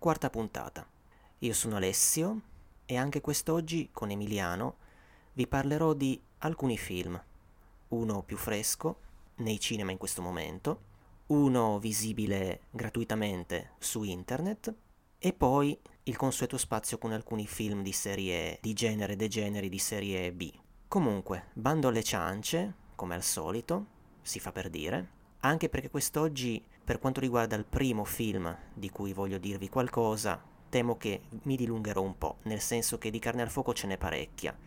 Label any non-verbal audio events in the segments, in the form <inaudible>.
Quarta puntata. Io sono Alessio e anche quest'oggi con Emiliano vi parlerò di alcuni film, uno più fresco nei cinema in questo momento, uno visibile gratuitamente su internet e poi il consueto spazio con alcuni film di serie di genere degeneri di serie B. Comunque, bando alle ciance, come al solito, si fa per dire, anche perché quest'oggi, per quanto riguarda il primo film di cui voglio dirvi qualcosa, temo che mi dilungherò un po', nel senso che di carne al fuoco ce n'è parecchia,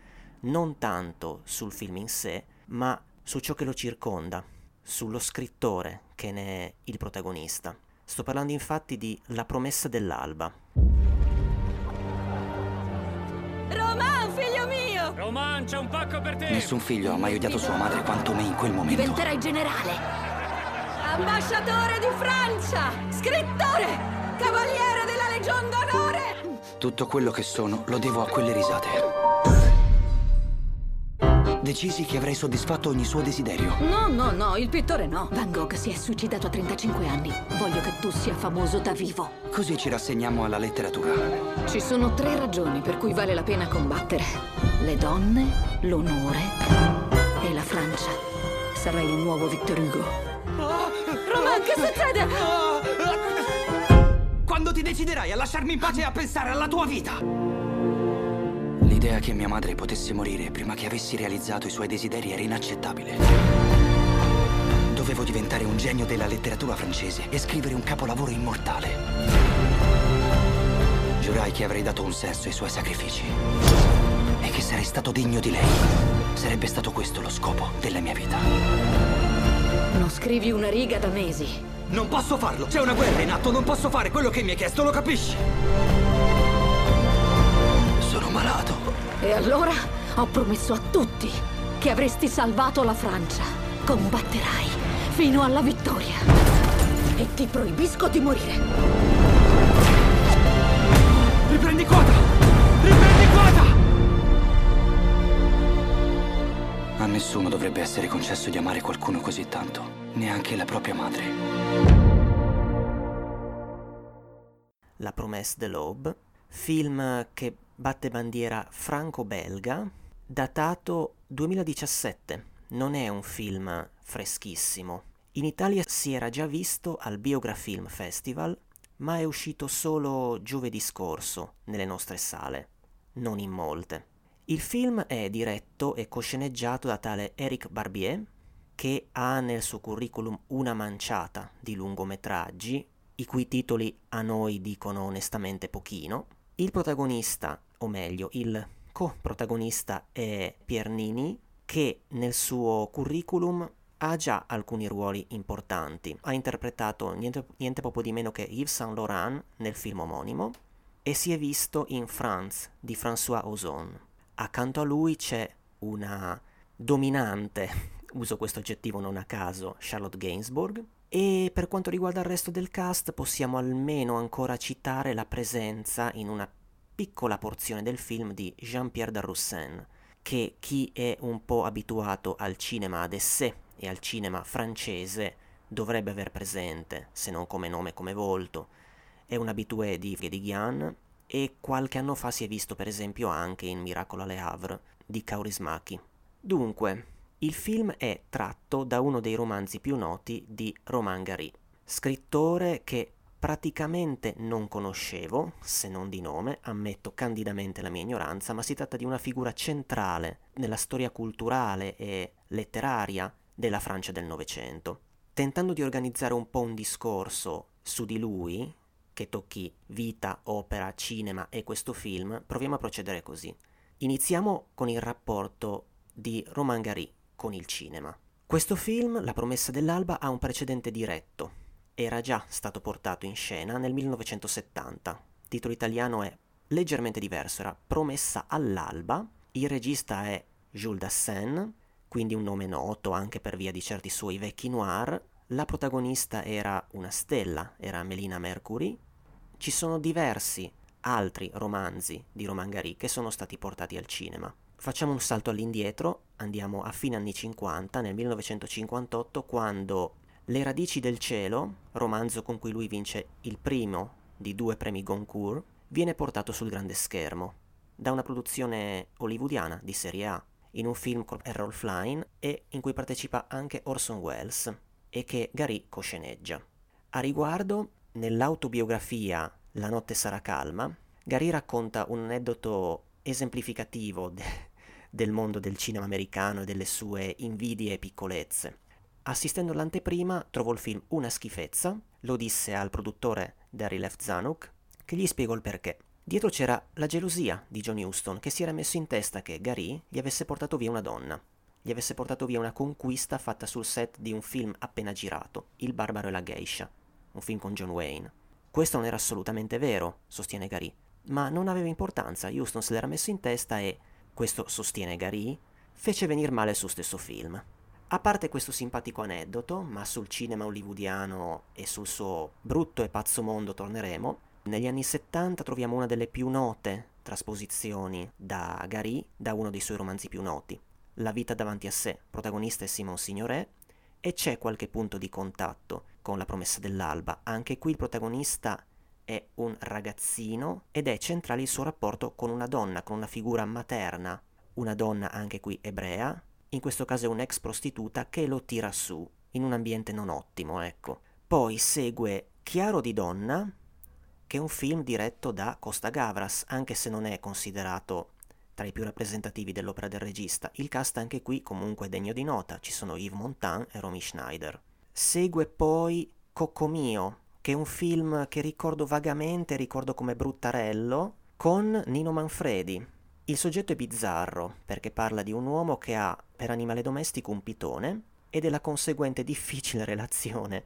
non tanto sul film in sé, ma su ciò che lo circonda, sullo scrittore che ne è il protagonista. Sto parlando infatti di La promessa dell'alba. Roman, figlio mio! Roman, c'è un pacco per te! Nessun figlio ha mai odiato sua madre quanto me in quel momento. Diventerai generale! Ambasciatore di Francia! Scrittore! Cavaliere della Legion d'Onore! Tutto quello che sono lo devo a quelle risate. Decisi che avrei soddisfatto ogni suo desiderio. No, no, no, il pittore no. Van Gogh si è suicidato a 35 anni. Voglio che tu sia famoso da vivo. Così ci rassegniamo alla letteratura. Ci sono tre ragioni per cui vale la pena combattere. Le donne, l'onore e la Francia. Sarai il nuovo Victor Hugo. Roman, che succede? Quando ti deciderai a lasciarmi in pace e a pensare alla tua vita? L'idea che mia madre potesse morire prima che avessi realizzato i suoi desideri era inaccettabile. Dovevo diventare un genio della letteratura francese e scrivere un capolavoro immortale. Giurai che avrei dato un senso ai suoi sacrifici e che sarei stato degno di lei. Sarebbe stato questo lo scopo della mia vita. Non scrivi una riga da mesi. Non posso farlo! C'è una guerra in atto, non posso fare quello che mi hai chiesto, lo capisci? Sono malato. E allora ho promesso a tutti che avresti salvato la Francia. Combatterai fino alla vittoria. E ti proibisco di morire. Nessuno dovrebbe essere concesso di amare qualcuno così tanto, neanche la propria madre. La promesse de l'Aube, film che batte bandiera franco-belga, datato 2017. Non è un film freschissimo. In Italia si era già visto al Biografilm Festival, ma è uscito solo giovedì scorso nelle nostre sale, non in molte. Il film è diretto e cosceneggiato da tale Eric Barbier, che ha nel suo curriculum una manciata di lungometraggi, i cui titoli a noi dicono onestamente pochino. Il protagonista, o meglio, il coprotagonista è Piernini, che nel suo curriculum ha già alcuni ruoli importanti. Ha interpretato niente, niente poco di meno che Yves Saint Laurent nel film omonimo e si è visto in France di François Ozon. Accanto a lui c'è una dominante, <laughs> uso questo aggettivo non a caso, Charlotte Gainsbourg. E per quanto riguarda il resto del cast possiamo almeno ancora citare la presenza in una piccola porzione del film di Jean-Pierre Darroussin, che chi è un po' abituato al cinema ad essè e al cinema francese dovrebbe aver presente, se non come nome come volto. È un abitué di Ghian e qualche anno fa si è visto per esempio anche in Miracolo alle Havre di Kaurismäki. Dunque, il film è tratto da uno dei romanzi più noti di Romain Gary, scrittore che praticamente non conoscevo, se non di nome, ammetto candidamente la mia ignoranza, ma si tratta di una figura centrale nella storia culturale e letteraria della Francia del Novecento. Tentando di organizzare un po' un discorso su di lui, che tocchi vita, opera, cinema e questo film, proviamo a procedere così. Iniziamo con il rapporto di Romain Gary con il cinema. Questo film, La promessa dell'alba, ha un precedente diretto. Era già stato portato in scena nel 1970. Il titolo italiano è leggermente diverso, era Promessa all'alba. Il regista è Jules Dassin, quindi un nome noto anche per via di certi suoi vecchi noir. La protagonista era una stella, era Melina Mercury. Ci sono diversi altri romanzi di Roman Gary che sono stati portati al cinema. Facciamo un salto all'indietro, andiamo a fine anni 50, nel 1958, quando Le radici del cielo, romanzo con cui lui vince il primo di due premi Goncourt, viene portato sul grande schermo da una produzione hollywoodiana di serie A, in un film con Errol Flynn e in cui partecipa anche Orson Welles e che Gary cosceneggia. A riguardo, nell'autobiografia La notte sarà calma, Gary racconta un aneddoto esemplificativo de- del mondo del cinema americano e delle sue invidie e piccolezze. Assistendo all'anteprima trovò il film una schifezza, lo disse al produttore Darry Left Zanuck, che gli spiegò il perché. Dietro c'era la gelosia di John Huston, che si era messo in testa che Gary gli avesse portato via una donna, gli avesse portato via una conquista fatta sul set di un film appena girato, Il Barbaro e la Geisha, un film con John Wayne. Questo non era assolutamente vero, sostiene Gary, ma non aveva importanza, Huston se l'era messo in testa e, questo sostiene Gary, fece venir male suo stesso film. A parte questo simpatico aneddoto, ma sul cinema hollywoodiano e sul suo brutto e pazzo mondo torneremo, negli anni 70 troviamo una delle più note trasposizioni da Gary da uno dei suoi romanzi più noti, La vita davanti a sé, protagonista è Simon Signoret, e c'è qualche punto di contatto con La promessa dell'alba. Anche qui il protagonista è un ragazzino ed è centrale il suo rapporto con una donna, con una figura materna, una donna anche qui ebrea, in questo caso è un'ex prostituta che lo tira su in un ambiente non ottimo, ecco. Poi segue Chiaro di donna, che è un film diretto da Costa Gavras, anche se non è considerato tra i più rappresentativi dell'opera del regista. Il cast anche qui comunque è degno di nota, ci sono Yves Montand e Romy Schneider. Segue poi Cocco Mio, che è un film che ricordo vagamente, ricordo come bruttarello, con Nino Manfredi. Il soggetto è bizzarro, perché parla di un uomo che ha per animale domestico un pitone e della conseguente difficile relazione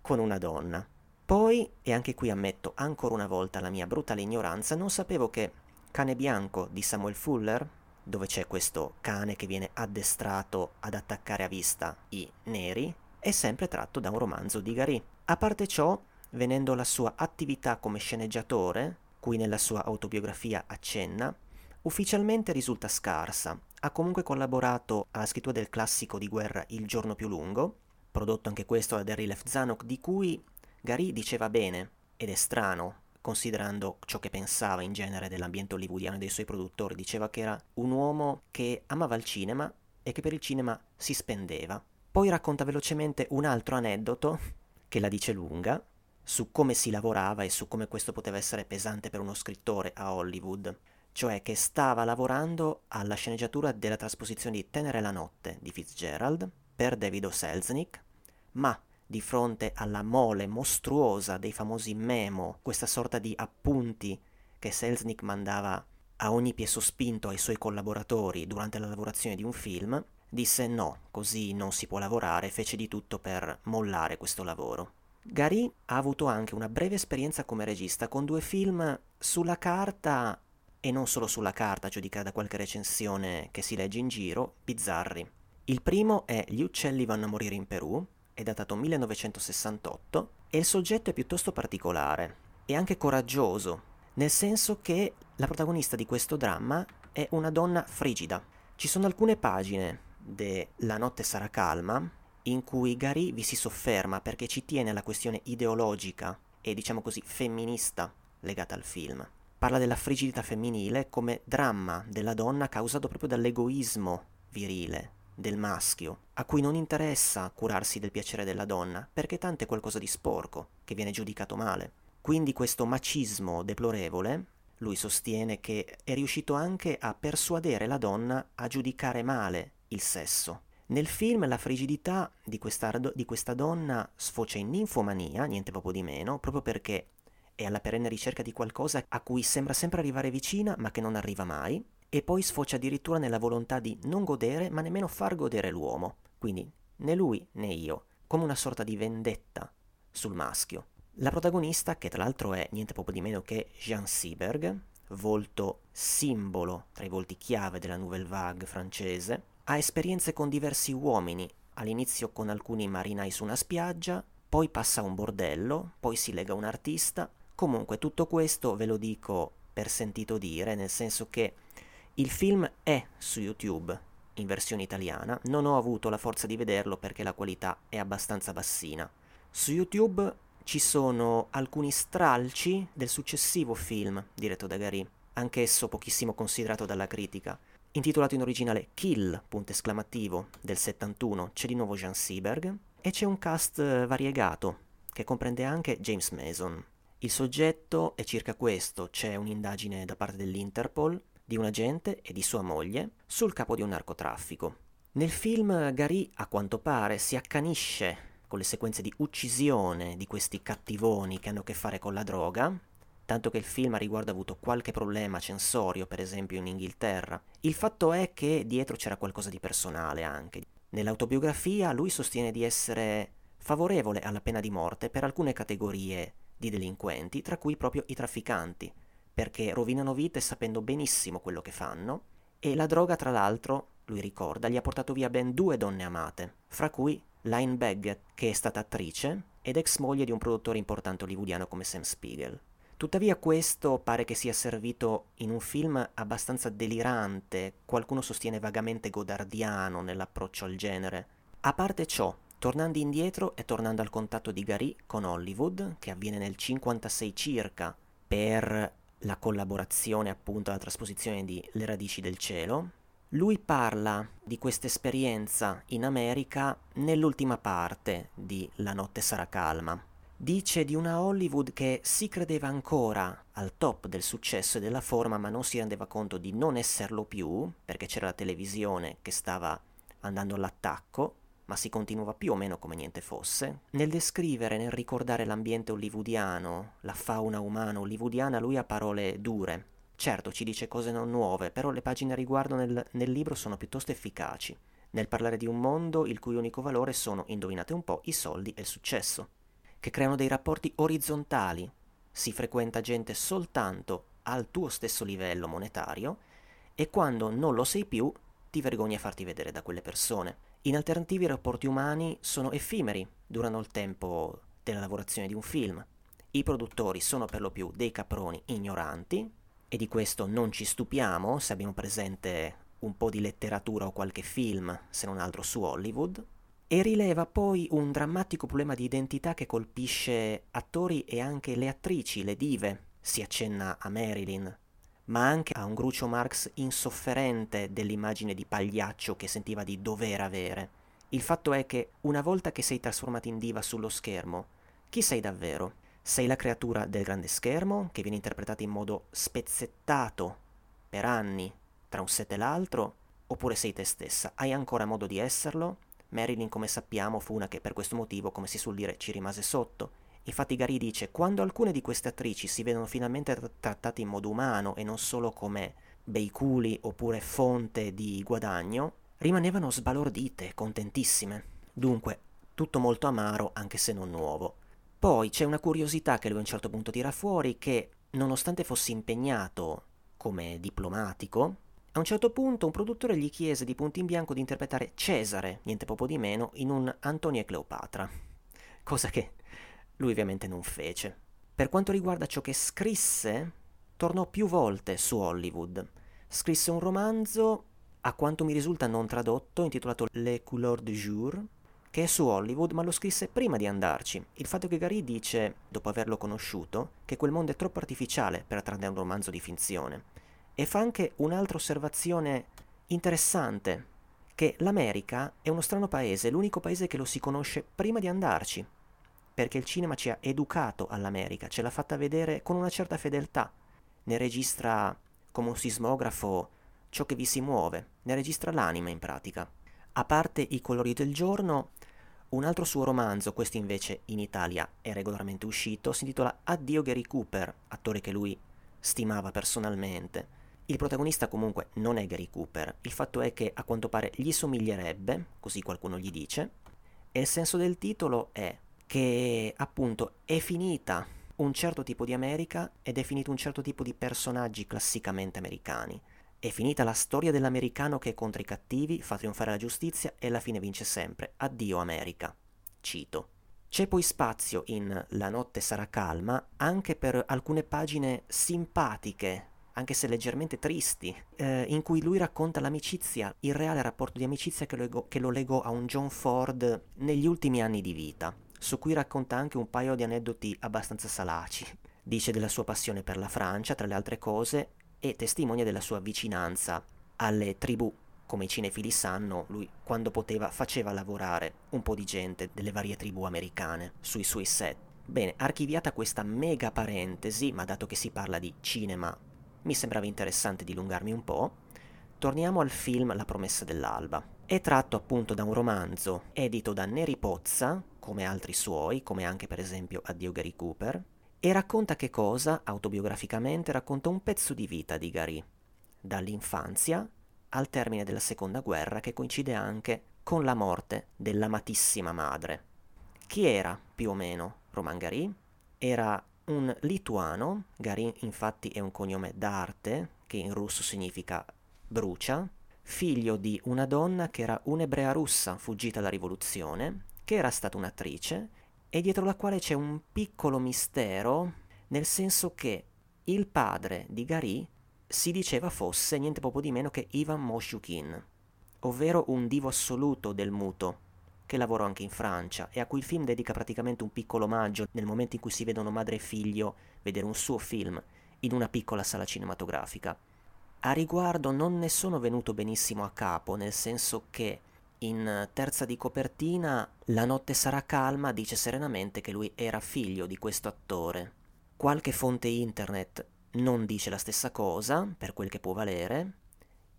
con una donna. Poi, e anche qui ammetto ancora una volta la mia brutale ignoranza, non sapevo che Cane Bianco di Samuel Fuller, dove c'è questo cane che viene addestrato ad attaccare a vista i neri, è sempre tratto da un romanzo di Gary. A parte ciò, venendo la sua attività come sceneggiatore, cui nella sua autobiografia accenna, ufficialmente risulta scarsa. Ha comunque collaborato alla scrittura del classico di guerra Il giorno più lungo, prodotto anche questo da Derry Left Zanuck, di cui Gary diceva bene, ed è strano, considerando ciò che pensava in genere dell'ambiente hollywoodiano e dei suoi produttori, diceva che era un uomo che amava il cinema e che per il cinema si spendeva. Poi racconta velocemente un altro aneddoto, che la dice lunga, su come si lavorava e su come questo poteva essere pesante per uno scrittore a Hollywood, cioè che stava lavorando alla sceneggiatura della trasposizione di Tenere la notte di Fitzgerald per David. Selznick, ma di fronte alla mole mostruosa dei famosi memo, questa sorta di appunti che Selznick mandava a ogni piezo spinto ai suoi collaboratori durante la lavorazione di un film, disse no, così non si può lavorare, fece di tutto per mollare questo lavoro. Gary ha avuto anche una breve esperienza come regista con due film sulla carta e non solo sulla carta, giudicata da qualche recensione che si legge in giro, bizzarri. Il primo è Gli uccelli vanno a morire in Perù, è datato 1968 e il soggetto è piuttosto particolare e anche coraggioso, nel senso che la protagonista di questo dramma è una donna frigida. Ci sono alcune pagine de La notte sarà calma in cui Gary vi si sofferma perché ci tiene alla questione ideologica e diciamo così femminista legata al film. Parla della frigidità femminile come dramma della donna causato proprio dall'egoismo virile, del maschio, a cui non interessa curarsi del piacere della donna, perché tanto è qualcosa di sporco, che viene giudicato male. Quindi questo macismo deplorevole, lui sostiene che è riuscito anche a persuadere la donna a giudicare male il sesso. Nel film la frigidità di questa, di questa donna sfocia in ninfomania, niente proprio di meno, proprio perché è alla perenne ricerca di qualcosa a cui sembra sempre arrivare vicina ma che non arriva mai, e poi sfocia addirittura nella volontà di non godere, ma nemmeno far godere l'uomo. Quindi né lui né io, come una sorta di vendetta sul maschio. La protagonista, che tra l'altro è niente proprio di meno che Jean Seberg, volto simbolo tra i volti chiave della Nouvelle Vague francese, ha esperienze con diversi uomini, all'inizio con alcuni marinai su una spiaggia, poi passa a un bordello, poi si lega a un artista. Comunque tutto questo ve lo dico per sentito dire, nel senso che il film è su YouTube, in versione italiana, non ho avuto la forza di vederlo perché la qualità è abbastanza bassina. Su YouTube ci sono alcuni stralci del successivo film diretto da Gary, anch'esso pochissimo considerato dalla critica. Intitolato in originale Kill, punto esclamativo, del 71, c'è di nuovo Jean Seberg e c'è un cast variegato che comprende anche James Mason. Il soggetto è circa questo, c'è un'indagine da parte dell'Interpol di un agente e di sua moglie sul capo di un narcotraffico. Nel film Gary, a quanto pare, si accanisce con le sequenze di uccisione di questi cattivoni che hanno a che fare con la droga, tanto che il film a riguardo ha avuto qualche problema censorio, per esempio in Inghilterra. Il fatto è che dietro c'era qualcosa di personale anche. Nell'autobiografia lui sostiene di essere favorevole alla pena di morte per alcune categorie di delinquenti, tra cui proprio i trafficanti, perché rovinano vite sapendo benissimo quello che fanno, e la droga, tra l'altro, lui ricorda, gli ha portato via ben due donne amate, fra cui Line Baggett, che è stata attrice ed ex moglie di un produttore importante hollywoodiano come Sam Spiegel. Tuttavia questo pare che sia servito in un film abbastanza delirante, qualcuno sostiene vagamente godardiano nell'approccio al genere. A parte ciò, tornando indietro e tornando al contatto di Gary con Hollywood, che avviene nel 56 circa, per la collaborazione appunto alla trasposizione di Le radici del cielo, lui parla di questa esperienza in America nell'ultima parte di La notte sarà calma. Dice di una Hollywood che si credeva ancora al top del successo e della forma, ma non si rendeva conto di non esserlo più, perché c'era la televisione che stava andando all'attacco, ma si continuava più o meno come niente fosse. Nel descrivere, nel ricordare l'ambiente hollywoodiano, la fauna umana hollywoodiana, lui ha parole dure. Certo, ci dice cose non nuove, però le pagine a riguardo nel, nel libro sono piuttosto efficaci, nel parlare di un mondo il cui unico valore sono, indovinate un po', i soldi e il successo che creano dei rapporti orizzontali. Si frequenta gente soltanto al tuo stesso livello monetario e quando non lo sei più ti vergogni a farti vedere da quelle persone. In alternativi i rapporti umani sono effimeri, durano il tempo della lavorazione di un film. I produttori sono per lo più dei caproni ignoranti e di questo non ci stupiamo se abbiamo presente un po' di letteratura o qualche film, se non altro su Hollywood e rileva poi un drammatico problema di identità che colpisce attori e anche le attrici, le dive. Si accenna a Marilyn, ma anche a un Grucio Marx insofferente dell'immagine di pagliaccio che sentiva di dover avere. Il fatto è che una volta che sei trasformato in diva sullo schermo, chi sei davvero? Sei la creatura del grande schermo, che viene interpretata in modo spezzettato per anni tra un set e l'altro, oppure sei te stessa? Hai ancora modo di esserlo? Marilyn, come sappiamo, fu una che per questo motivo, come si suol dire, ci rimase sotto. Infatti Gary dice, quando alcune di queste attrici si vedono finalmente trattate in modo umano e non solo come bei culi oppure fonte di guadagno, rimanevano sbalordite, contentissime. Dunque, tutto molto amaro, anche se non nuovo. Poi c'è una curiosità che lui a un certo punto tira fuori, che nonostante fosse impegnato come diplomatico, a un certo punto un produttore gli chiese di punto in bianco di interpretare Cesare, niente poco di meno, in un Antonio e Cleopatra, cosa che lui ovviamente non fece. Per quanto riguarda ciò che scrisse, tornò più volte su Hollywood. Scrisse un romanzo, a quanto mi risulta non tradotto, intitolato Le couleurs du jour, che è su Hollywood, ma lo scrisse prima di andarci. Il fatto che Gary dice, dopo averlo conosciuto, che quel mondo è troppo artificiale per trarne un romanzo di finzione e fa anche un'altra osservazione interessante, che l'America è uno strano paese, l'unico paese che lo si conosce prima di andarci, perché il cinema ci ha educato all'America, ce l'ha fatta vedere con una certa fedeltà, ne registra come un sismografo ciò che vi si muove, ne registra l'anima in pratica. A parte i colori del giorno, un altro suo romanzo, questo invece in Italia è regolarmente uscito, si intitola Addio Gary Cooper, attore che lui stimava personalmente. Il protagonista comunque non è Gary Cooper, il fatto è che a quanto pare gli somiglierebbe, così qualcuno gli dice, e il senso del titolo è che appunto è finita un certo tipo di America ed è finito un certo tipo di personaggi classicamente americani. È finita la storia dell'americano che è contro i cattivi, fa trionfare la giustizia e alla fine vince sempre. Addio America. Cito. C'è poi spazio in La notte sarà calma anche per alcune pagine simpatiche anche se leggermente tristi, eh, in cui lui racconta l'amicizia, il reale rapporto di amicizia che lo, che lo legò a un John Ford negli ultimi anni di vita, su cui racconta anche un paio di aneddoti abbastanza salaci. Dice della sua passione per la Francia, tra le altre cose, e testimonia della sua vicinanza alle tribù. Come i cinefili sanno, lui quando poteva faceva lavorare un po' di gente delle varie tribù americane sui suoi set. Bene, archiviata questa mega parentesi, ma dato che si parla di cinema mi sembrava interessante dilungarmi un po', torniamo al film La promessa dell'alba. È tratto appunto da un romanzo edito da Neri Pozza, come altri suoi, come anche per esempio Addio Gary Cooper, e racconta che cosa, autobiograficamente, racconta un pezzo di vita di Gary, dall'infanzia al termine della seconda guerra che coincide anche con la morte dell'amatissima madre. Chi era più o meno Roman Gary? Era un lituano, Garin infatti è un cognome d'arte, che in russo significa brucia, figlio di una donna che era un'ebrea russa fuggita dalla rivoluzione, che era stata un'attrice, e dietro la quale c'è un piccolo mistero, nel senso che il padre di Gary si diceva fosse niente poco di meno che Ivan Moshukin, ovvero un divo assoluto del muto, che lavorò anche in Francia e a cui il film dedica praticamente un piccolo omaggio nel momento in cui si vedono madre e figlio vedere un suo film in una piccola sala cinematografica. A riguardo non ne sono venuto benissimo a capo, nel senso che in terza di copertina La notte sarà calma dice serenamente che lui era figlio di questo attore. Qualche fonte internet non dice la stessa cosa, per quel che può valere,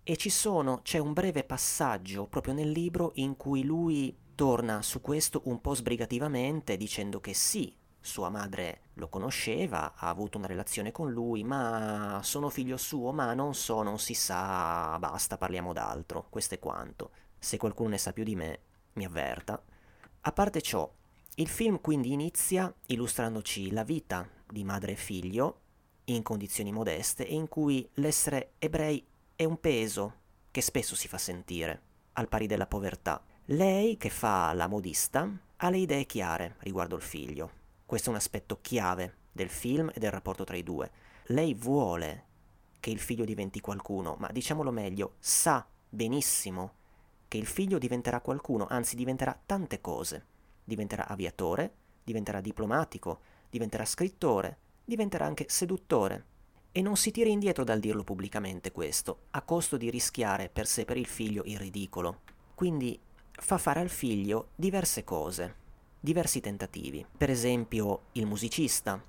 e ci sono, c'è un breve passaggio proprio nel libro in cui lui torna su questo un po' sbrigativamente dicendo che sì, sua madre lo conosceva, ha avuto una relazione con lui, ma sono figlio suo, ma non so, non si sa, basta, parliamo d'altro, questo è quanto. Se qualcuno ne sa più di me, mi avverta. A parte ciò, il film quindi inizia illustrandoci la vita di madre e figlio in condizioni modeste e in cui l'essere ebrei è un peso che spesso si fa sentire, al pari della povertà. Lei, che fa la modista, ha le idee chiare riguardo il figlio. Questo è un aspetto chiave del film e del rapporto tra i due. Lei vuole che il figlio diventi qualcuno, ma diciamolo meglio, sa benissimo che il figlio diventerà qualcuno, anzi diventerà tante cose. Diventerà aviatore, diventerà diplomatico, diventerà scrittore, diventerà anche seduttore. E non si tira indietro dal dirlo pubblicamente questo, a costo di rischiare per sé e per il figlio il ridicolo. Quindi fa fare al figlio diverse cose, diversi tentativi. Per esempio, il musicista.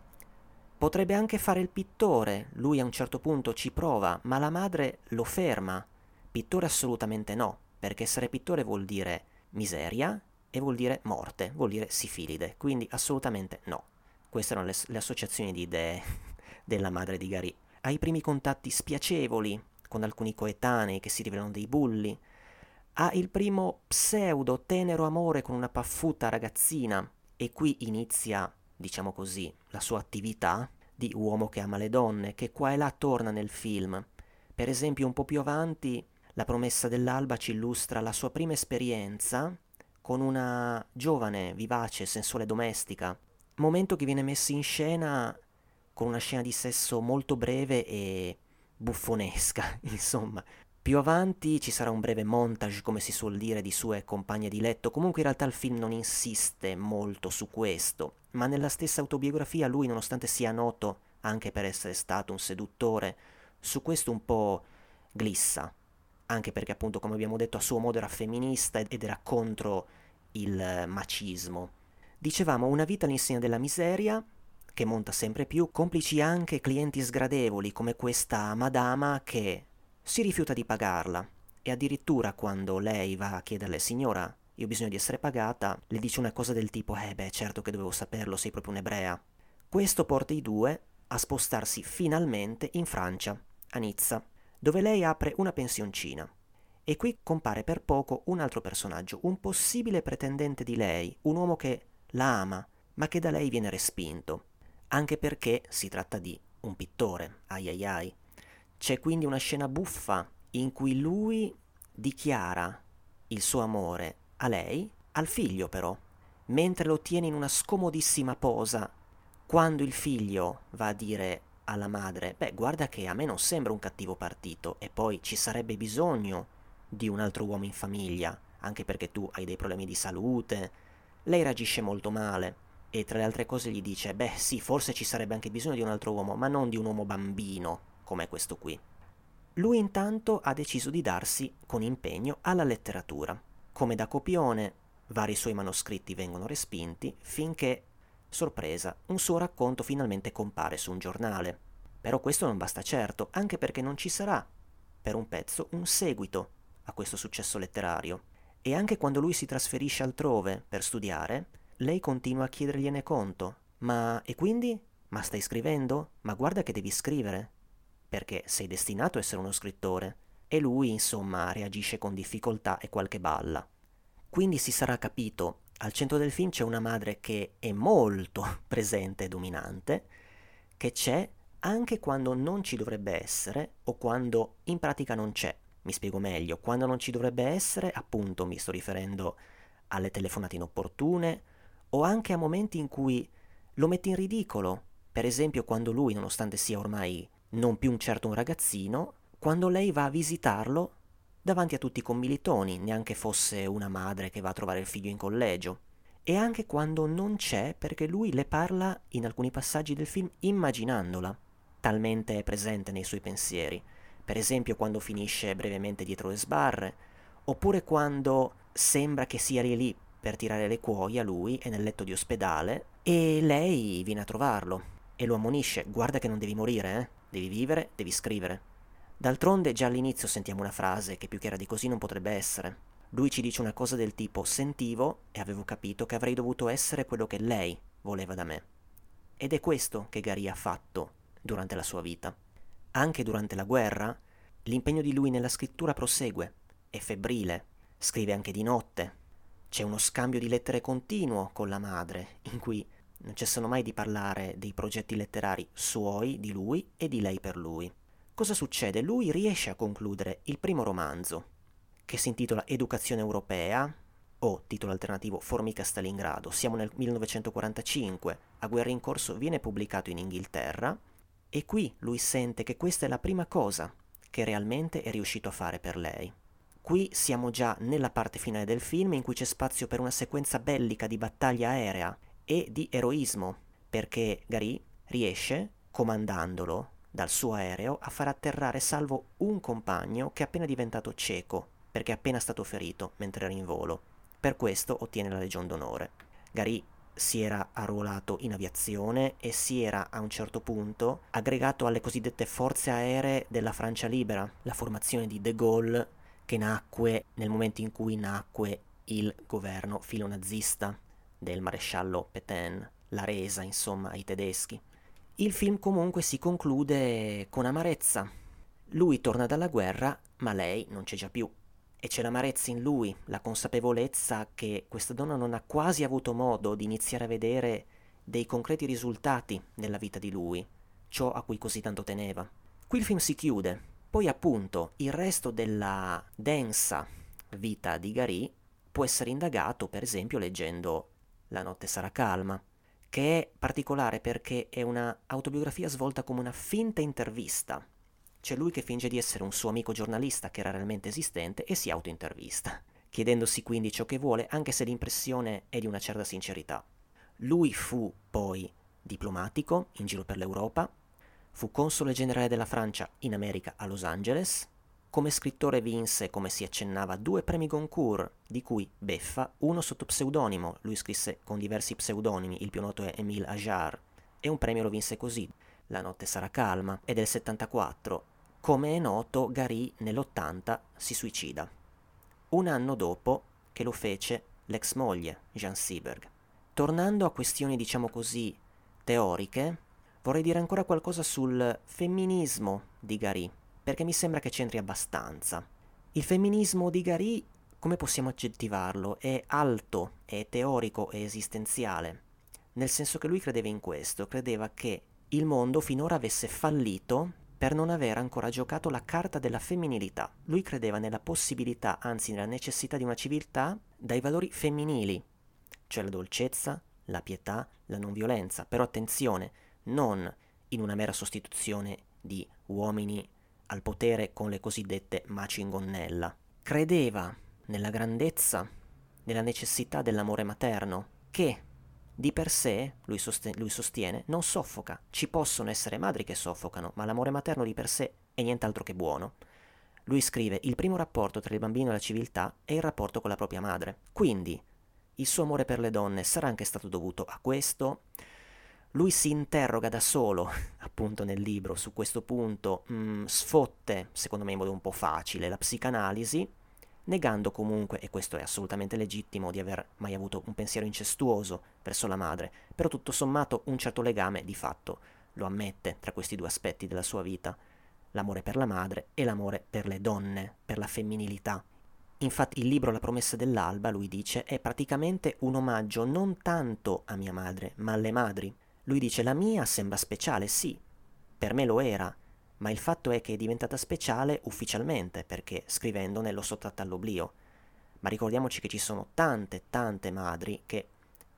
Potrebbe anche fare il pittore, lui a un certo punto ci prova, ma la madre lo ferma. Pittore assolutamente no, perché essere pittore vuol dire miseria e vuol dire morte, vuol dire sifilide, quindi assolutamente no. Queste erano le, le associazioni di idee <laughs> della madre di Gary. Ha i primi contatti spiacevoli con alcuni coetanei che si rivelano dei bulli, ha il primo pseudo tenero amore con una paffuta ragazzina e qui inizia, diciamo così, la sua attività di uomo che ama le donne, che qua e là torna nel film. Per esempio, un po' più avanti, La promessa dell'alba ci illustra la sua prima esperienza con una giovane, vivace, sensuale domestica, momento che viene messo in scena con una scena di sesso molto breve e buffonesca, <laughs> insomma, più avanti ci sarà un breve montage, come si suol dire, di sue compagne di letto, comunque in realtà il film non insiste molto su questo, ma nella stessa autobiografia lui, nonostante sia noto anche per essere stato un seduttore, su questo un po' glissa, anche perché appunto, come abbiamo detto, a suo modo era femminista ed era contro il macismo. Dicevamo una vita all'insegna della miseria, che monta sempre più, complici anche clienti sgradevoli come questa madama che si rifiuta di pagarla e addirittura quando lei va a chiederle signora, io ho bisogno di essere pagata, le dice una cosa del tipo eh beh certo che dovevo saperlo, sei proprio un'ebrea. Questo porta i due a spostarsi finalmente in Francia, a Nizza, dove lei apre una pensioncina. E qui compare per poco un altro personaggio, un possibile pretendente di lei, un uomo che la ama, ma che da lei viene respinto, anche perché si tratta di un pittore, ai ai ai. C'è quindi una scena buffa in cui lui dichiara il suo amore a lei, al figlio però, mentre lo tiene in una scomodissima posa. Quando il figlio va a dire alla madre, beh, guarda che a me non sembra un cattivo partito e poi ci sarebbe bisogno di un altro uomo in famiglia, anche perché tu hai dei problemi di salute. Lei reagisce molto male e tra le altre cose gli dice, beh sì, forse ci sarebbe anche bisogno di un altro uomo, ma non di un uomo bambino come questo qui. Lui intanto ha deciso di darsi con impegno alla letteratura. Come da copione, vari suoi manoscritti vengono respinti finché, sorpresa, un suo racconto finalmente compare su un giornale. Però questo non basta certo, anche perché non ci sarà, per un pezzo, un seguito a questo successo letterario. E anche quando lui si trasferisce altrove per studiare, lei continua a chiedergliene conto. Ma e quindi? Ma stai scrivendo? Ma guarda che devi scrivere. Perché sei destinato a essere uno scrittore. E lui, insomma, reagisce con difficoltà e qualche balla. Quindi si sarà capito, al centro del film c'è una madre che è molto <laughs> presente e dominante, che c'è anche quando non ci dovrebbe essere o quando in pratica non c'è. Mi spiego meglio, quando non ci dovrebbe essere, appunto mi sto riferendo alle telefonate inopportune o anche a momenti in cui lo mette in ridicolo, per esempio quando lui, nonostante sia ormai non più un certo un ragazzino, quando lei va a visitarlo davanti a tutti i commilitoni, neanche fosse una madre che va a trovare il figlio in collegio, e anche quando non c'è perché lui le parla in alcuni passaggi del film immaginandola, talmente è presente nei suoi pensieri. Per esempio quando finisce brevemente dietro le sbarre, oppure quando sembra che sia lì lì per tirare le cuoia lui è nel letto di ospedale e lei viene a trovarlo e lo ammonisce, guarda che non devi morire, eh? Devi vivere, devi scrivere. D'altronde già all'inizio sentiamo una frase che più chiara di così non potrebbe essere. Lui ci dice una cosa del tipo sentivo e avevo capito che avrei dovuto essere quello che lei voleva da me. Ed è questo che Gary ha fatto durante la sua vita. Anche durante la guerra, l'impegno di lui nella scrittura prosegue, è febbrile, scrive anche di notte. C'è uno scambio di lettere continuo con la madre, in cui non cessano mai di parlare dei progetti letterari suoi, di lui e di lei per lui. Cosa succede? Lui riesce a concludere il primo romanzo, che si intitola Educazione europea, o titolo alternativo Formica Stalingrado. Siamo nel 1945, a guerra in corso viene pubblicato in Inghilterra e qui lui sente che questa è la prima cosa che realmente è riuscito a fare per lei. Qui siamo già nella parte finale del film in cui c'è spazio per una sequenza bellica di battaglia aerea e di eroismo, perché Gary riesce, comandandolo dal suo aereo, a far atterrare salvo un compagno che è appena diventato cieco, perché è appena stato ferito mentre era in volo. Per questo ottiene la Legion d'onore. Gary si era arruolato in aviazione e si era a un certo punto aggregato alle cosiddette forze aeree della Francia libera, la formazione di De Gaulle che nacque nel momento in cui nacque il governo filonazista del maresciallo Pétain, la resa insomma ai tedeschi. Il film comunque si conclude con amarezza. Lui torna dalla guerra, ma lei non c'è già più e c'è l'amarezza in lui, la consapevolezza che questa donna non ha quasi avuto modo di iniziare a vedere dei concreti risultati nella vita di lui, ciò a cui così tanto teneva. Qui il film si chiude, poi appunto il resto della densa vita di Gary può essere indagato per esempio leggendo La notte sarà calma, che è particolare perché è una autobiografia svolta come una finta intervista c'è lui che finge di essere un suo amico giornalista che era realmente esistente e si autointervista, chiedendosi quindi ciò che vuole anche se l'impressione è di una certa sincerità. Lui fu poi diplomatico in giro per l'Europa, fu console generale della Francia in America a Los Angeles, come scrittore vinse, come si accennava, due premi Goncourt, di cui beffa, uno sotto pseudonimo, lui scrisse con diversi pseudonimi, il più noto è Émile Ajar, e un premio lo vinse così, La notte sarà calma, è del 74, come è noto, Gary nell'80 si suicida, un anno dopo che lo fece l'ex moglie, Jean Seberg. Tornando a questioni, diciamo così, teoriche, vorrei dire ancora qualcosa sul femminismo di Gary, perché mi sembra che c'entri abbastanza. Il femminismo di Gary, come possiamo aggettivarlo? È alto, è teorico e esistenziale, nel senso che lui credeva in questo, credeva che il mondo finora avesse fallito per non aver ancora giocato la carta della femminilità. Lui credeva nella possibilità, anzi nella necessità di una civiltà dai valori femminili, cioè la dolcezza, la pietà, la non violenza. Però attenzione, non in una mera sostituzione di uomini al potere con le cosiddette macingonnella. Credeva nella grandezza, nella necessità dell'amore materno, che di per sé, lui, sosten- lui, sostiene, non soffoca. Ci possono essere madri che soffocano, ma l'amore materno di per sé è nient'altro che buono. Lui scrive: Il primo rapporto tra il bambino e la civiltà è il rapporto con la propria madre. Quindi, il suo amore per le donne sarà anche stato dovuto a questo? Lui si interroga da solo, appunto nel libro, su questo punto, mh, mm, sfotte, secondo me in modo un po' facile, la psicanalisi, negando comunque, e questo è assolutamente legittimo, di aver mai avuto un pensiero incestuoso verso la madre, però tutto sommato un certo legame di fatto lo ammette tra questi due aspetti della sua vita, l'amore per la madre e l'amore per le donne, per la femminilità. Infatti il libro La promessa dell'alba, lui dice, è praticamente un omaggio non tanto a mia madre, ma alle madri. Lui dice la mia sembra speciale, sì, per me lo era, ma il fatto è che è diventata speciale ufficialmente perché scrivendone l'ho sottratta all'oblio. Ma ricordiamoci che ci sono tante, tante madri che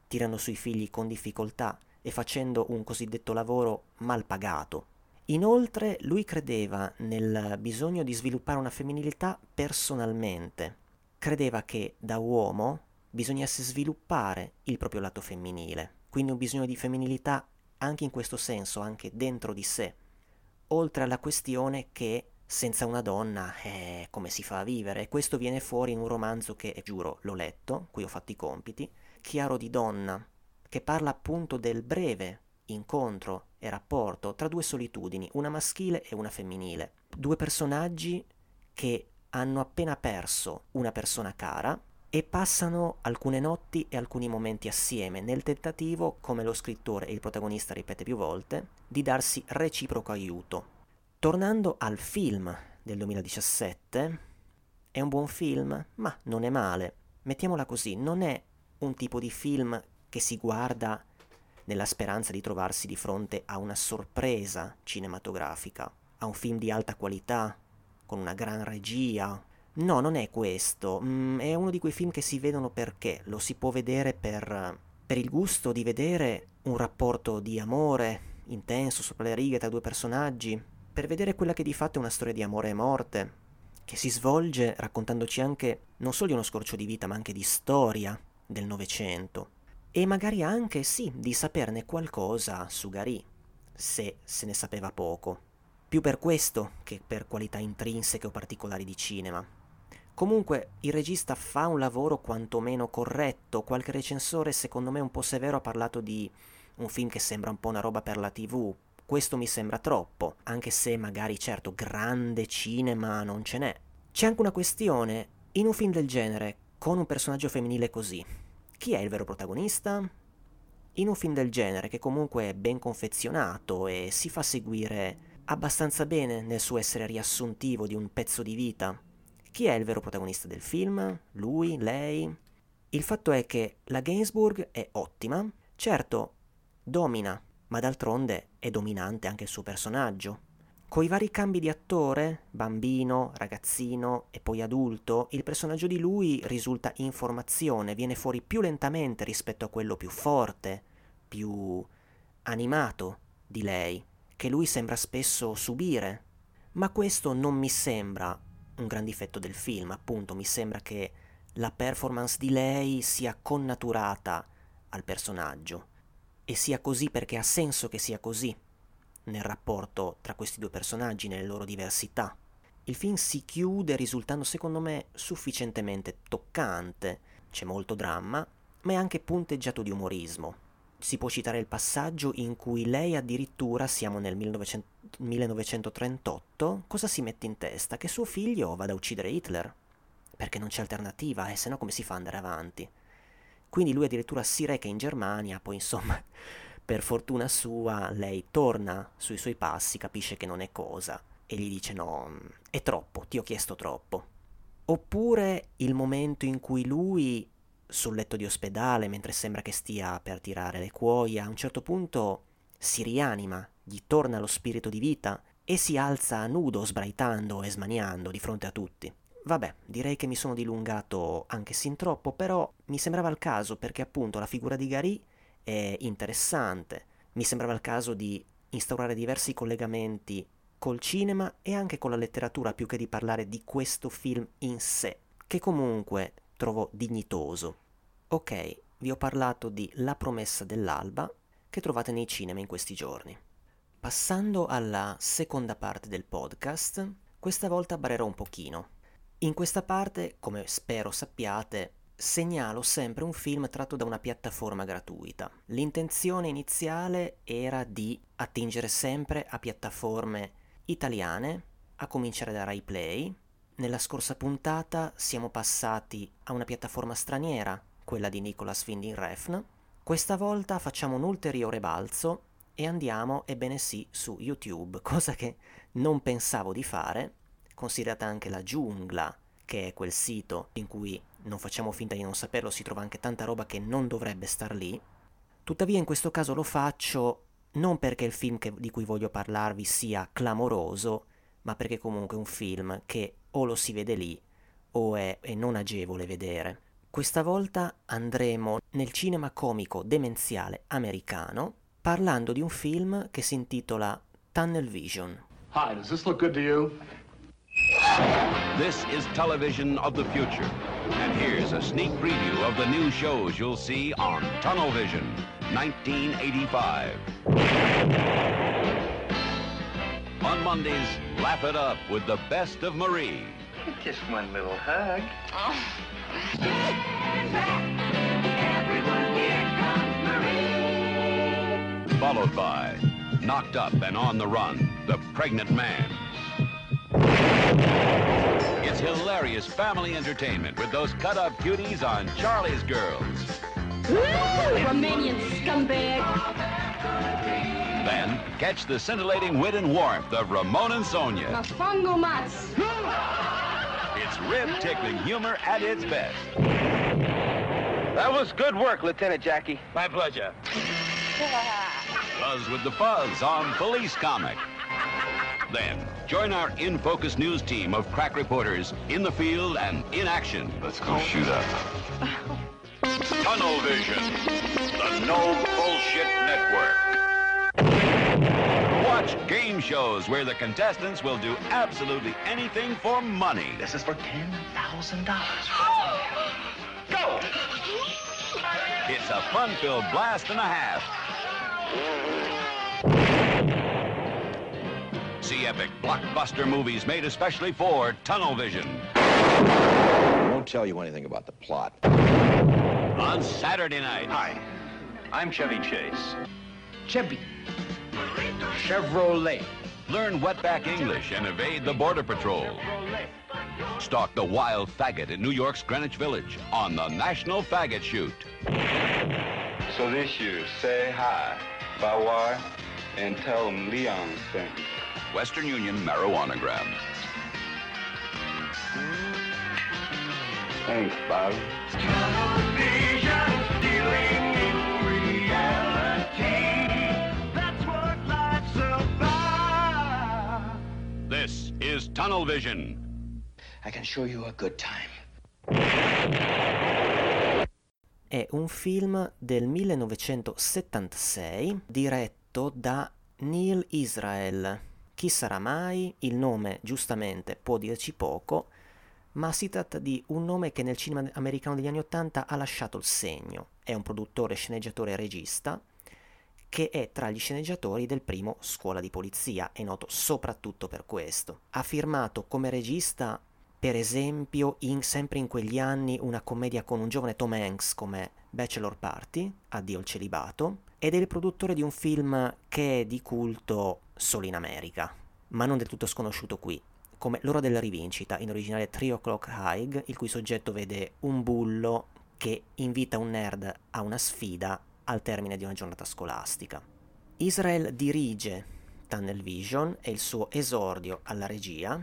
tirano sui figli con difficoltà e facendo un cosiddetto lavoro mal pagato. Inoltre lui credeva nel bisogno di sviluppare una femminilità personalmente. Credeva che da uomo bisognasse sviluppare il proprio lato femminile, quindi un bisogno di femminilità anche in questo senso, anche dentro di sé. Oltre alla questione che senza una donna eh, come si fa a vivere? Questo viene fuori in un romanzo che giuro l'ho letto, qui ho fatto i compiti, Chiaro di donna, che parla appunto del breve incontro e rapporto tra due solitudini, una maschile e una femminile, due personaggi che hanno appena perso una persona cara e passano alcune notti e alcuni momenti assieme nel tentativo, come lo scrittore e il protagonista ripete più volte, di darsi reciproco aiuto. Tornando al film del 2017, è un buon film? Ma non è male. Mettiamola così, non è un tipo di film che si guarda nella speranza di trovarsi di fronte a una sorpresa cinematografica, a un film di alta qualità, con una gran regia, No, non è questo. Mm, è uno di quei film che si vedono perché lo si può vedere per, per il gusto di vedere un rapporto di amore intenso sopra le righe tra due personaggi, per vedere quella che di fatto è una storia di amore e morte, che si svolge raccontandoci anche non solo di uno scorcio di vita, ma anche di storia del Novecento. E magari anche, sì, di saperne qualcosa su Gary, se se ne sapeva poco. Più per questo che per qualità intrinseche o particolari di cinema. Comunque il regista fa un lavoro quantomeno corretto, qualche recensore secondo me un po' severo ha parlato di un film che sembra un po' una roba per la tv, questo mi sembra troppo, anche se magari certo grande cinema non ce n'è. C'è anche una questione, in un film del genere, con un personaggio femminile così, chi è il vero protagonista? In un film del genere, che comunque è ben confezionato e si fa seguire abbastanza bene nel suo essere riassuntivo di un pezzo di vita, chi è il vero protagonista del film? Lui? Lei? Il fatto è che la Gainsbourg è ottima, certo, domina, ma d'altronde è dominante anche il suo personaggio. Coi vari cambi di attore, bambino, ragazzino e poi adulto, il personaggio di lui risulta in formazione, viene fuori più lentamente rispetto a quello più forte, più animato di lei, che lui sembra spesso subire. Ma questo non mi sembra un gran difetto del film, appunto, mi sembra che la performance di lei sia connaturata al personaggio e sia così perché ha senso che sia così nel rapporto tra questi due personaggi, nelle loro diversità. Il film si chiude risultando secondo me sufficientemente toccante, c'è molto dramma, ma è anche punteggiato di umorismo si può citare il passaggio in cui lei addirittura, siamo nel 1900, 1938, cosa si mette in testa? Che suo figlio vada a uccidere Hitler, perché non c'è alternativa, e eh, se no come si fa ad andare avanti? Quindi lui addirittura si reca in Germania, poi insomma, <laughs> per fortuna sua, lei torna sui suoi passi, capisce che non è cosa, e gli dice no, è troppo, ti ho chiesto troppo. Oppure il momento in cui lui sul letto di ospedale mentre sembra che stia per tirare le cuoia, a un certo punto si rianima, gli torna lo spirito di vita e si alza nudo, sbraitando e smaniando di fronte a tutti. Vabbè, direi che mi sono dilungato anche sin troppo, però mi sembrava il caso perché appunto la figura di Gary è interessante. Mi sembrava il caso di instaurare diversi collegamenti col cinema e anche con la letteratura più che di parlare di questo film in sé, che comunque trovo dignitoso. Ok, vi ho parlato di La promessa dell'alba che trovate nei cinema in questi giorni. Passando alla seconda parte del podcast, questa volta barerò un pochino. In questa parte, come spero sappiate, segnalo sempre un film tratto da una piattaforma gratuita. L'intenzione iniziale era di attingere sempre a piattaforme italiane, a cominciare da RaiPlay. Nella scorsa puntata siamo passati a una piattaforma straniera, quella di Nicolas Winding Refn. Questa volta facciamo un ulteriore balzo e andiamo, ebbene sì, su YouTube, <laughs> cosa che non pensavo di fare, considerata anche la giungla, che è quel sito in cui non facciamo finta di non saperlo, si trova anche tanta roba che non dovrebbe star lì. Tuttavia in questo caso lo faccio non perché il film che, di cui voglio parlarvi sia clamoroso, ma perché comunque è un film che o lo si vede lì o è, è non agevole vedere. Questa volta andremo nel cinema comico demenziale americano parlando di un film che si intitola Tunnel Vision. Hi, does this look good to you? This is television of the future. And here's a sneak preview of the new shows you'll see on Tunnel Vision 1985. On Mondays, laugh it up with the best of Marie. Just one little hug. Followed by Knocked Up and On the Run, The Pregnant Man. It's hilarious family entertainment with those cut-up cuties on Charlie's Girls. Romanian scumbag. Then catch the scintillating wit and warmth of Ramon and Sonia. Mafango Mats. It's rib-tickling humor at its best. That was good work, Lieutenant Jackie. My pleasure. Buzz with the Fuzz on Police Comic. Then, join our In Focus news team of crack reporters in the field and in action. Let's go shoot up. Tunnel Vision, the no bullshit network. Watch game shows where the contestants will do absolutely anything for money. This is for $10,000. <gasps> Go! It's a fun-filled blast and a half. See epic blockbuster movies made especially for Tunnel Vision I won't tell you anything about the plot. on Saturday night. Hi, I'm Chevy Chase. Chevy. Chevrolet. Learn wetback English and evade the Border Patrol. Stalk the wild faggot in New York's Greenwich Village on the National Faggot Shoot. So this year, say hi, Bawar, and tell them Leon sent. Western Union Marijuanagram. Thanks, Bobby. This is Tunnel Vision. I can show you a good time. È un film del 1976 diretto da Neil Israel. Chi sarà mai? Il nome giustamente può dirci poco, ma si tratta di un nome che nel cinema americano degli anni Ottanta ha lasciato il segno. È un produttore, sceneggiatore e regista che è tra gli sceneggiatori del primo Scuola di Polizia, è noto soprattutto per questo. Ha firmato come regista, per esempio, in, sempre in quegli anni, una commedia con un giovane Tom Hanks come Bachelor Party, Addio il celibato, ed è il produttore di un film che è di culto solo in America, ma non del tutto sconosciuto qui, come L'ora della rivincita, in originale 3 O'Clock High, il cui soggetto vede un bullo che invita un nerd a una sfida al termine di una giornata scolastica. Israel dirige Tunnel Vision, è il suo esordio alla regia,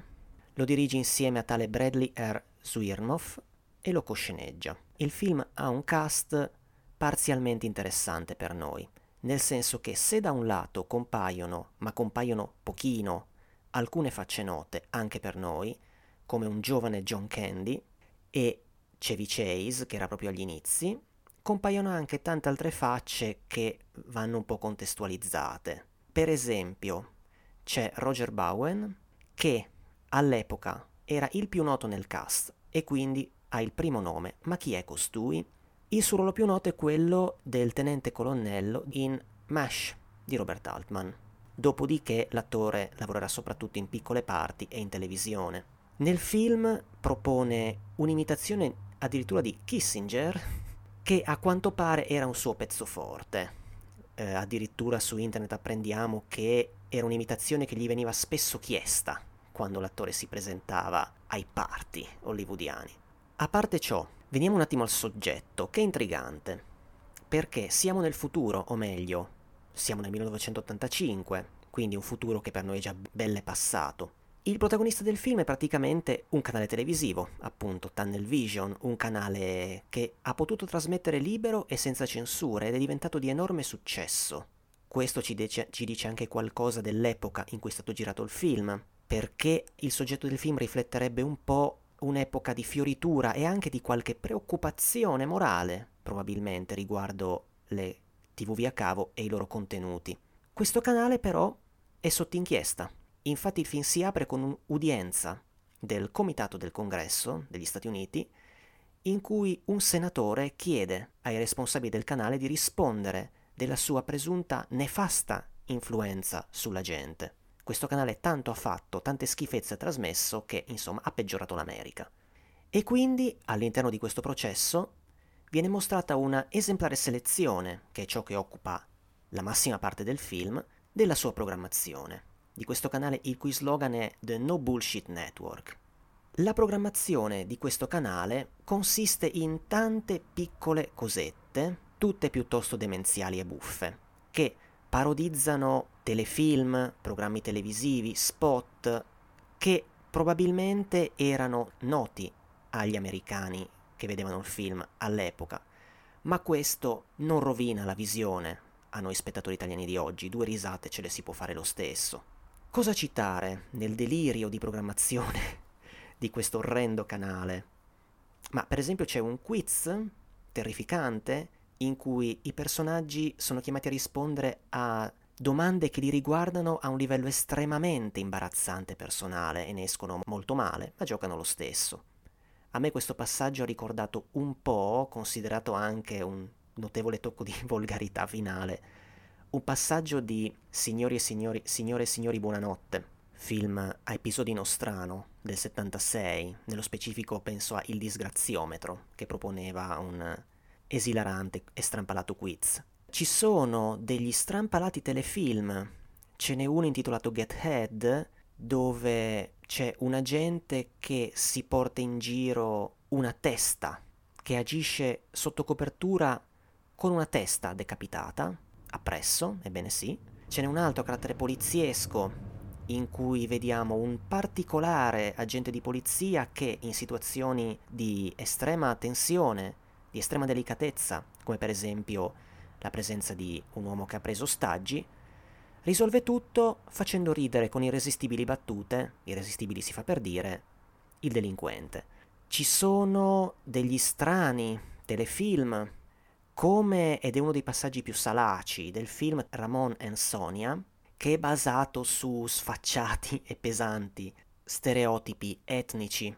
lo dirige insieme a tale Bradley R. Zwirnoff e lo cosceneggia. Il film ha un cast parzialmente interessante per noi, nel senso che se da un lato compaiono, ma compaiono pochino, alcune facce note anche per noi, come un giovane John Candy e Chevy Chase, che era proprio agli inizi, compaiono anche tante altre facce che vanno un po' contestualizzate. Per esempio, c'è Roger Bowen che all'epoca era il più noto nel cast e quindi ha il primo nome. Ma chi è costui? Il suo ruolo più noto è quello del tenente colonnello in MASH di Robert Altman. Dopodiché l'attore lavorerà soprattutto in piccole parti e in televisione. Nel film propone un'imitazione addirittura di Kissinger, che a quanto pare era un suo pezzo forte. Eh, addirittura su internet apprendiamo che era un'imitazione che gli veniva spesso chiesta quando l'attore si presentava ai party hollywoodiani. A parte ciò, veniamo un attimo al soggetto, che è intrigante, perché siamo nel futuro, o meglio, siamo nel 1985, quindi un futuro che per noi è già belle passato. Il protagonista del film è praticamente un canale televisivo, appunto Tunnel Vision, un canale che ha potuto trasmettere libero e senza censure ed è diventato di enorme successo. Questo ci dice, ci dice anche qualcosa dell'epoca in cui è stato girato il film, perché il soggetto del film rifletterebbe un po' un'epoca di fioritura e anche di qualche preoccupazione morale, probabilmente, riguardo le TV via cavo e i loro contenuti. Questo canale però è sotto inchiesta. Infatti il film si apre con un'udienza del Comitato del Congresso degli Stati Uniti in cui un senatore chiede ai responsabili del canale di rispondere della sua presunta nefasta influenza sulla gente. Questo canale tanto ha fatto, tante schifezze ha trasmesso che, insomma, ha peggiorato l'America. E quindi, all'interno di questo processo, viene mostrata una esemplare selezione, che è ciò che occupa la massima parte del film, della sua programmazione. Di questo canale il cui slogan è The No Bullshit Network. La programmazione di questo canale consiste in tante piccole cosette, tutte piuttosto demenziali e buffe, che parodizzano telefilm, programmi televisivi, spot che probabilmente erano noti agli americani che vedevano il film all'epoca, ma questo non rovina la visione a noi spettatori italiani di oggi, due risate ce le si può fare lo stesso. Cosa citare nel delirio di programmazione <laughs> di questo orrendo canale? Ma per esempio c'è un quiz terrificante in cui i personaggi sono chiamati a rispondere a domande che li riguardano a un livello estremamente imbarazzante personale e ne escono molto male, ma giocano lo stesso. A me questo passaggio ha ricordato un po', considerato anche un notevole tocco di <laughs> volgarità finale, un passaggio di Signori e signori, signore e signori buonanotte, film a episodi nostrano del 76, nello specifico penso a Il disgraziometro, che proponeva un esilarante e strampalato quiz. Ci sono degli strampalati telefilm, ce n'è uno intitolato Get Head, dove c'è un agente che si porta in giro una testa, che agisce sotto copertura con una testa decapitata, appresso, ebbene sì. Ce n'è un altro carattere poliziesco in cui vediamo un particolare agente di polizia che in situazioni di estrema tensione di estrema delicatezza, come per esempio la presenza di un uomo che ha preso ostaggi, risolve tutto facendo ridere con irresistibili battute, irresistibili si fa per dire, il delinquente. Ci sono degli strani telefilm, come, ed è uno dei passaggi più salaci del film Ramon and Sonia, che è basato su sfacciati e pesanti stereotipi etnici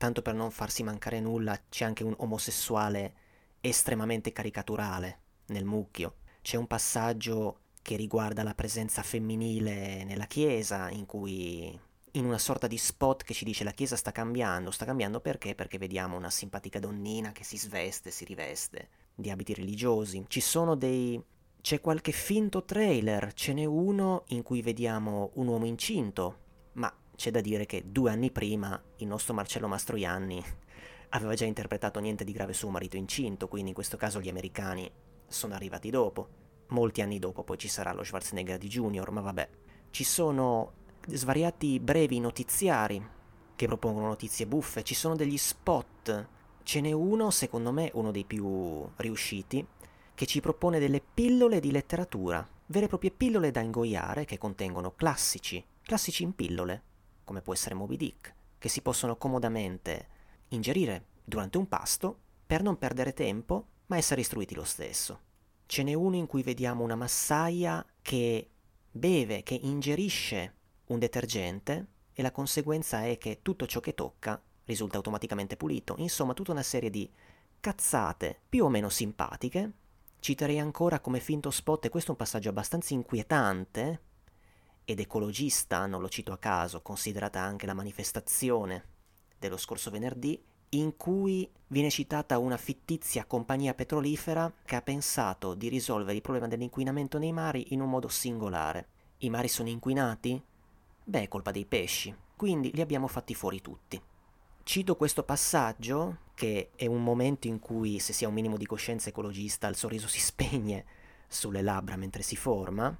tanto per non farsi mancare nulla, c'è anche un omosessuale estremamente caricaturale nel mucchio. C'è un passaggio che riguarda la presenza femminile nella chiesa, in cui in una sorta di spot che ci dice la chiesa sta cambiando, sta cambiando perché? Perché vediamo una simpatica donnina che si sveste, si riveste di abiti religiosi. Ci sono dei c'è qualche finto trailer, ce n'è uno in cui vediamo un uomo incinto, ma c'è da dire che due anni prima il nostro Marcello Mastroianni <laughs> aveva già interpretato Niente di grave suo marito incinto, quindi in questo caso gli americani sono arrivati dopo. Molti anni dopo poi ci sarà lo Schwarzenegger di Junior, ma vabbè. Ci sono svariati brevi notiziari che propongono notizie buffe, ci sono degli spot. Ce n'è uno, secondo me, uno dei più riusciti, che ci propone delle pillole di letteratura, vere e proprie pillole da ingoiare che contengono classici, classici in pillole, come può essere Moby Dick, che si possono comodamente ingerire durante un pasto per non perdere tempo, ma essere istruiti lo stesso. Ce n'è uno in cui vediamo una massaia che beve, che ingerisce un detergente e la conseguenza è che tutto ciò che tocca risulta automaticamente pulito. Insomma, tutta una serie di cazzate più o meno simpatiche. Citerei ancora come finto spot, e questo è un passaggio abbastanza inquietante ed ecologista, non lo cito a caso, considerata anche la manifestazione dello scorso venerdì, in cui viene citata una fittizia compagnia petrolifera che ha pensato di risolvere il problema dell'inquinamento nei mari in un modo singolare. I mari sono inquinati? Beh, è colpa dei pesci, quindi li abbiamo fatti fuori tutti. Cito questo passaggio, che è un momento in cui, se si ha un minimo di coscienza ecologista, il sorriso si spegne sulle labbra mentre si forma,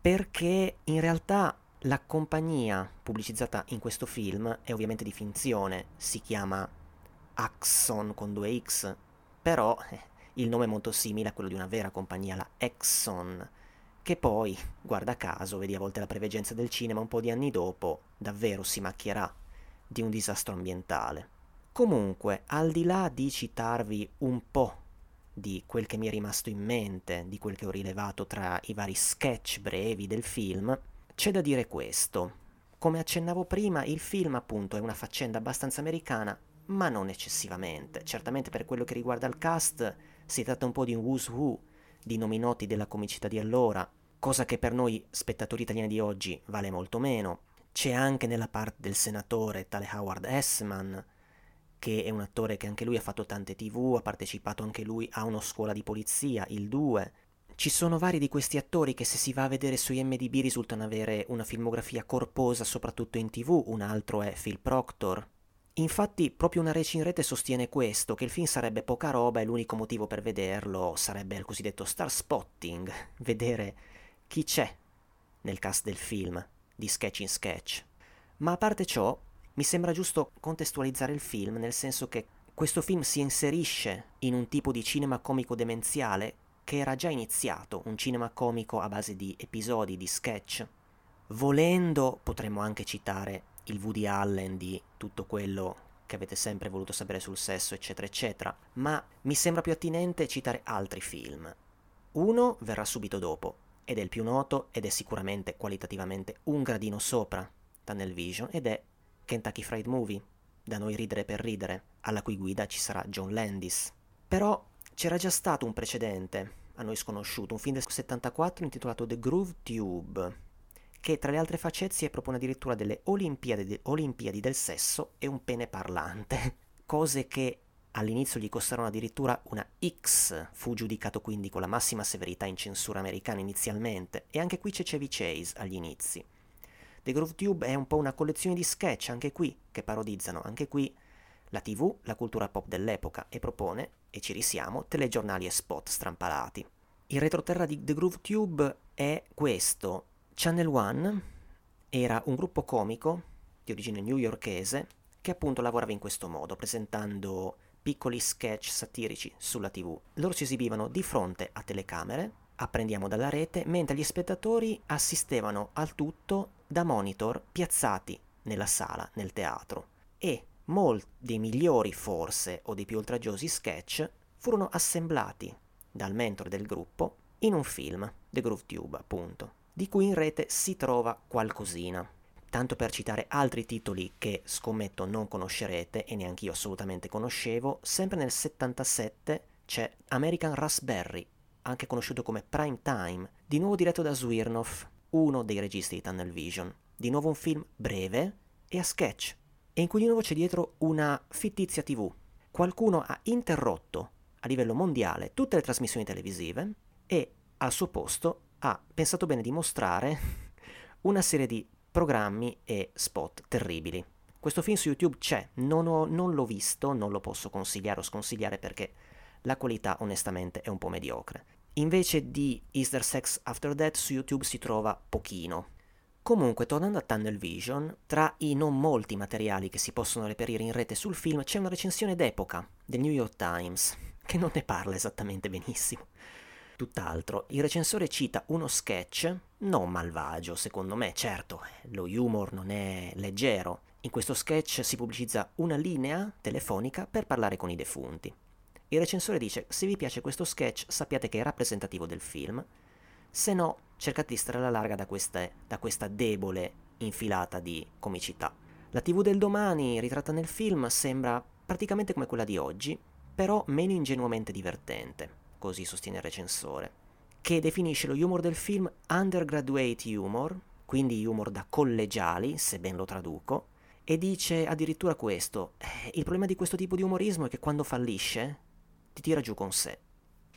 perché in realtà la compagnia pubblicizzata in questo film è ovviamente di finzione, si chiama Axon con due X, però eh, il nome è molto simile a quello di una vera compagnia, la Exxon, che poi, guarda caso, vedi a volte la preveggenza del cinema, un po' di anni dopo, davvero si macchierà di un disastro ambientale. Comunque, al di là di citarvi un po' di quel che mi è rimasto in mente, di quel che ho rilevato tra i vari sketch brevi del film, c'è da dire questo. Come accennavo prima, il film appunto è una faccenda abbastanza americana, ma non eccessivamente. Certamente per quello che riguarda il cast si tratta un po' di un who's who di nomi noti della comicità di allora, cosa che per noi spettatori italiani di oggi vale molto meno. C'è anche nella parte del senatore tale Howard Essman, che è un attore che anche lui ha fatto tante tv, ha partecipato anche lui a una scuola di polizia, il 2. Ci sono vari di questi attori che se si va a vedere su IMDb risultano avere una filmografia corposa soprattutto in tv, un altro è Phil Proctor, Infatti proprio una reci in rete sostiene questo, che il film sarebbe poca roba e l'unico motivo per vederlo sarebbe il cosiddetto star spotting, <laughs> vedere chi c'è nel cast del film, di sketch in sketch. Ma a parte ciò, mi sembra giusto contestualizzare il film, nel senso che questo film si inserisce in un tipo di cinema comico demenziale che era già iniziato, un cinema comico a base di episodi, di sketch. Volendo potremmo anche citare il Woody Allen di tutto quello che avete sempre voluto sapere sul sesso, eccetera, eccetera, ma mi sembra più attinente citare altri film. Uno verrà subito dopo, ed è il più noto ed è sicuramente qualitativamente un gradino sopra Tunnel Vision, ed è Kentucky Fried Movie, da noi ridere per ridere, alla cui guida ci sarà John Landis. Però c'era già stato un precedente, a noi sconosciuto, un film del 74 intitolato The Groove Tube, che tra le altre facezie propone addirittura delle Olimpiadi, Olimpiadi del sesso e un pene parlante, <laughs> cose che all'inizio gli costarono addirittura una X, fu giudicato quindi con la massima severità in censura americana inizialmente, e anche qui c'è Chevy Chase agli inizi. The Groove Tube è un po' una collezione di sketch, anche qui, che parodizzano anche qui la TV, la cultura pop dell'epoca, e propone, e ci risiamo, telegiornali e spot strampalati. Il retroterra di The Groove Tube è questo, Channel One era un gruppo comico di origine newyorkese che appunto lavorava in questo modo, presentando piccoli sketch satirici sulla TV. Loro si esibivano di fronte a telecamere, apprendiamo dalla rete, mentre gli spettatori assistevano al tutto da monitor piazzati nella sala, nel teatro. E molti dei migliori, forse, o dei più oltraggiosi sketch furono assemblati dal mentore del gruppo in un film, The Groove Tube, appunto di cui in rete si trova qualcosina. Tanto per citare altri titoli che scommetto non conoscerete e neanche io assolutamente conoscevo, sempre nel 77 c'è American Raspberry, anche conosciuto come Prime Time, di nuovo diretto da Swirnoff, uno dei registi di Tunnel Vision. Di nuovo un film breve e a sketch, e in cui di nuovo c'è dietro una fittizia TV. Qualcuno ha interrotto a livello mondiale tutte le trasmissioni televisive e al suo posto ha pensato bene di mostrare <laughs> una serie di programmi e spot terribili. Questo film su YouTube c'è, non, ho, non l'ho visto, non lo posso consigliare o sconsigliare perché la qualità onestamente è un po' mediocre. Invece di Is There Sex After Death su YouTube si trova pochino. Comunque, tornando a Tunnel Vision, tra i non molti materiali che si possono reperire in rete sul film c'è una recensione d'epoca del New York Times, che non ne parla esattamente benissimo tutt'altro. Il recensore cita uno sketch, non malvagio secondo me, certo, lo humor non è leggero. In questo sketch si pubblicizza una linea telefonica per parlare con i defunti. Il recensore dice, se vi piace questo sketch sappiate che è rappresentativo del film, se no cercate di stare alla larga da, queste, da questa debole infilata di comicità. La TV del domani, ritratta nel film, sembra praticamente come quella di oggi, però meno ingenuamente divertente, così sostiene il recensore, che definisce lo humor del film undergraduate humor, quindi humor da collegiali, se ben lo traduco, e dice addirittura questo, eh, il problema di questo tipo di umorismo è che quando fallisce ti tira giù con sé.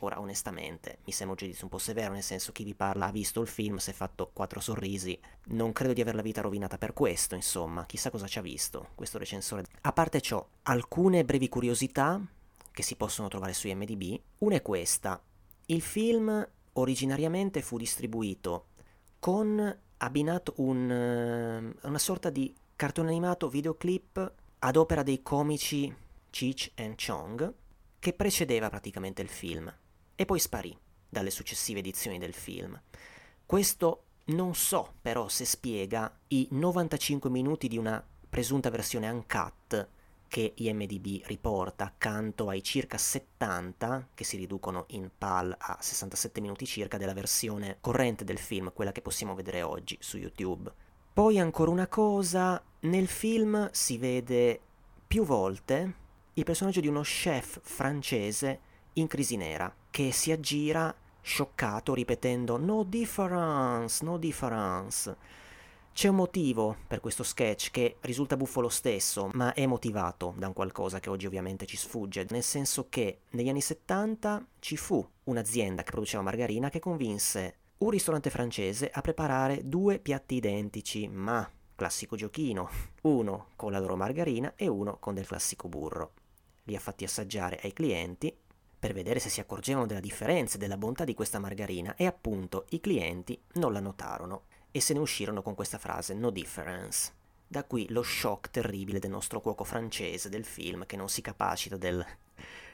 Ora, onestamente, mi sembra un giudizio un po' severo, nel senso chi vi parla ha visto il film, si è fatto quattro sorrisi. Non credo di aver la vita rovinata per questo, insomma, chissà cosa ci ha visto questo recensore. A parte ciò, alcune brevi curiosità che si possono trovare su IMDb. Una è questa. Il film originariamente fu distribuito con abbinato un, uh, una sorta di cartone animato videoclip ad opera dei comici Cheech e Chong che precedeva praticamente il film e poi sparì dalle successive edizioni del film. Questo non so però se spiega i 95 minuti di una presunta versione uncut che IMDB riporta accanto ai circa 70 che si riducono in PAL a 67 minuti circa della versione corrente del film, quella che possiamo vedere oggi su YouTube. Poi ancora una cosa, nel film si vede più volte il personaggio di uno chef francese in crisi nera che si aggira scioccato ripetendo no difference, no difference c'è un motivo per questo sketch che risulta buffo lo stesso, ma è motivato da un qualcosa che oggi ovviamente ci sfugge, nel senso che negli anni 70 ci fu un'azienda che produceva margarina che convinse un ristorante francese a preparare due piatti identici, ma classico giochino, uno con la loro margarina e uno con del classico burro. Li ha fatti assaggiare ai clienti per vedere se si accorgevano della differenza e della bontà di questa margarina e appunto i clienti non la notarono e se ne uscirono con questa frase no difference. Da qui lo shock terribile del nostro cuoco francese del film che non si capacita del,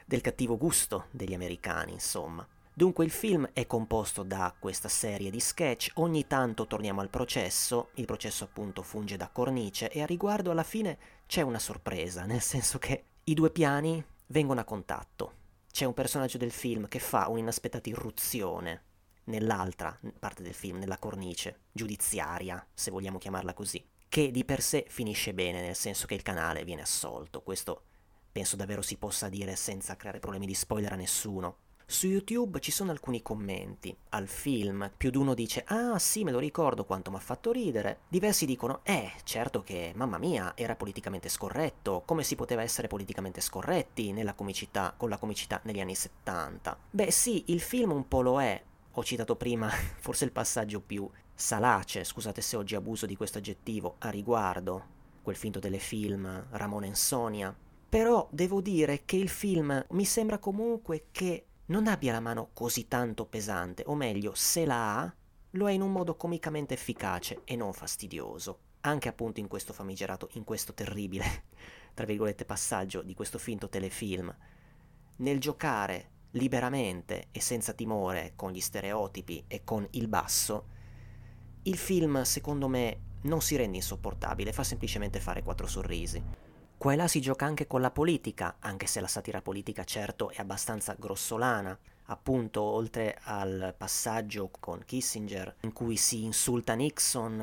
del cattivo gusto degli americani, insomma. Dunque il film è composto da questa serie di sketch, ogni tanto torniamo al processo, il processo appunto funge da cornice e a riguardo alla fine c'è una sorpresa, <laughs> nel senso che i due piani vengono a contatto. C'è un personaggio del film che fa un'inaspettata irruzione nell'altra parte del film, nella cornice giudiziaria, se vogliamo chiamarla così, che di per sé finisce bene, nel senso che il canale viene assolto. Questo penso davvero si possa dire senza creare problemi di spoiler a nessuno. Su YouTube ci sono alcuni commenti al film, più di uno dice ah sì me lo ricordo quanto mi ha fatto ridere, diversi dicono eh certo che mamma mia era politicamente scorretto, come si poteva essere politicamente scorretti comicità, con la comicità negli anni 70. Beh sì, il film un po' lo è, ho citato prima <laughs> forse il passaggio più salace, scusate se oggi abuso di questo aggettivo, a riguardo, quel finto telefilm Ramone e Sonia. Però devo dire che il film mi sembra comunque che non abbia la mano così tanto pesante, o meglio, se la ha, lo è in un modo comicamente efficace e non fastidioso. Anche appunto in questo famigerato, in questo terribile, <laughs> tra virgolette, passaggio di questo finto telefilm. Nel giocare liberamente e senza timore con gli stereotipi e con il basso, il film secondo me non si rende insopportabile, fa semplicemente fare quattro sorrisi. Qua e là si gioca anche con la politica, anche se la satira politica certo è abbastanza grossolana. Appunto, oltre al passaggio con Kissinger, in cui si insulta Nixon,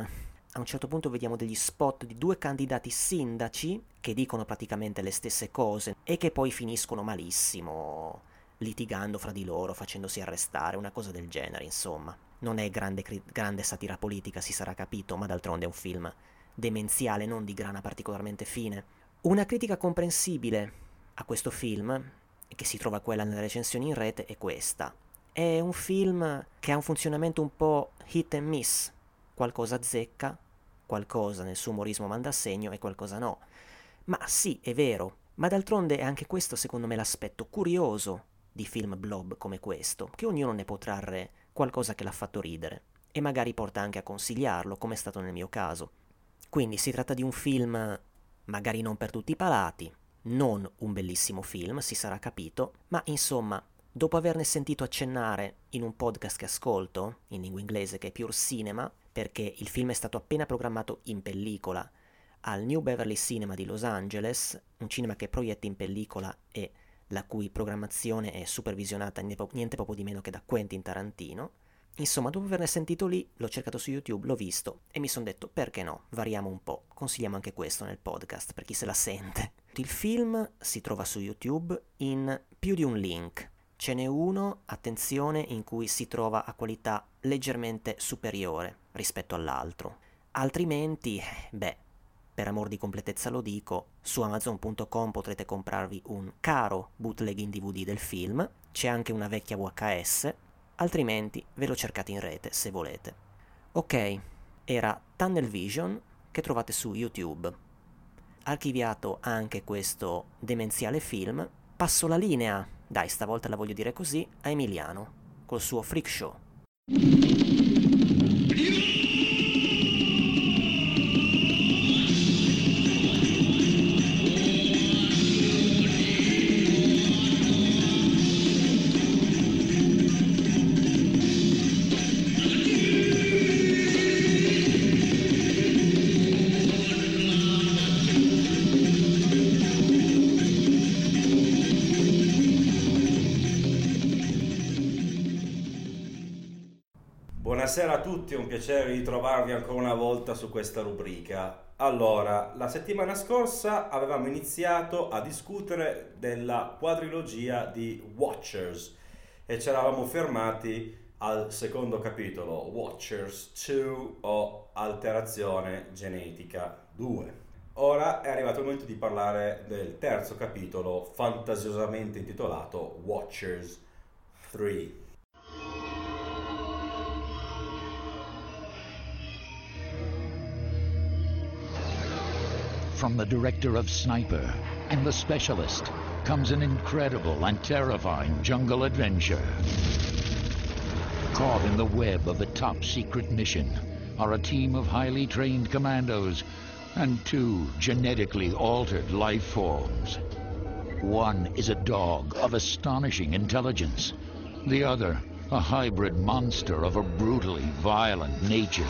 a un certo punto vediamo degli spot di due candidati sindaci che dicono praticamente le stesse cose e che poi finiscono malissimo litigando fra di loro, facendosi arrestare, una cosa del genere, insomma. Non è grande, grande satira politica, si sarà capito, ma d'altronde è un film demenziale, non di grana particolarmente fine. Una critica comprensibile a questo film, che si trova quella nelle recensioni in rete, è questa. È un film che ha un funzionamento un po' hit and miss. Qualcosa zecca, qualcosa nel suo umorismo manda a segno e qualcosa no. Ma sì, è vero, ma d'altronde è anche questo secondo me l'aspetto curioso di film blob come questo, che ognuno ne può trarre qualcosa che l'ha fatto ridere e magari porta anche a consigliarlo, come è stato nel mio caso. Quindi si tratta di un film magari non per tutti i palati, non un bellissimo film, si sarà capito, ma insomma, dopo averne sentito accennare in un podcast che ascolto, in lingua inglese che è Pure Cinema, perché il film è stato appena programmato in pellicola al New Beverly Cinema di Los Angeles, un cinema che proietta in pellicola e la cui programmazione è supervisionata niente poco di meno che da Quentin Tarantino. Insomma, dopo averne sentito lì, l'ho cercato su YouTube, l'ho visto e mi sono detto perché no, variamo un po', consigliamo anche questo nel podcast per chi se la sente. Il film si trova su YouTube in più di un link. Ce n'è uno, attenzione, in cui si trova a qualità leggermente superiore rispetto all'altro. Altrimenti, beh, per amor di completezza lo dico, su amazon.com potrete comprarvi un caro bootleg in DVD del film, c'è anche una vecchia VHS, altrimenti ve lo cercate in rete se volete. Ok, era Tunnel Vision che trovate su YouTube. Archiviato anche questo demenziale film, passo la linea, dai stavolta la voglio dire così, a Emiliano, col suo freak show. Buonasera a tutti, è un piacere ritrovarvi ancora una volta su questa rubrica. Allora, la settimana scorsa avevamo iniziato a discutere della quadrilogia di Watchers e ci eravamo fermati al secondo capitolo, Watchers 2 o Alterazione genetica 2. Ora è arrivato il momento di parlare del terzo capitolo, fantasiosamente intitolato Watchers 3. From the director of Sniper and The Specialist comes an incredible and terrifying jungle adventure. Caught in the web of a top secret mission are a team of highly trained commandos and two genetically altered life forms. One is a dog of astonishing intelligence. The other, a hybrid monster of a brutally violent nature.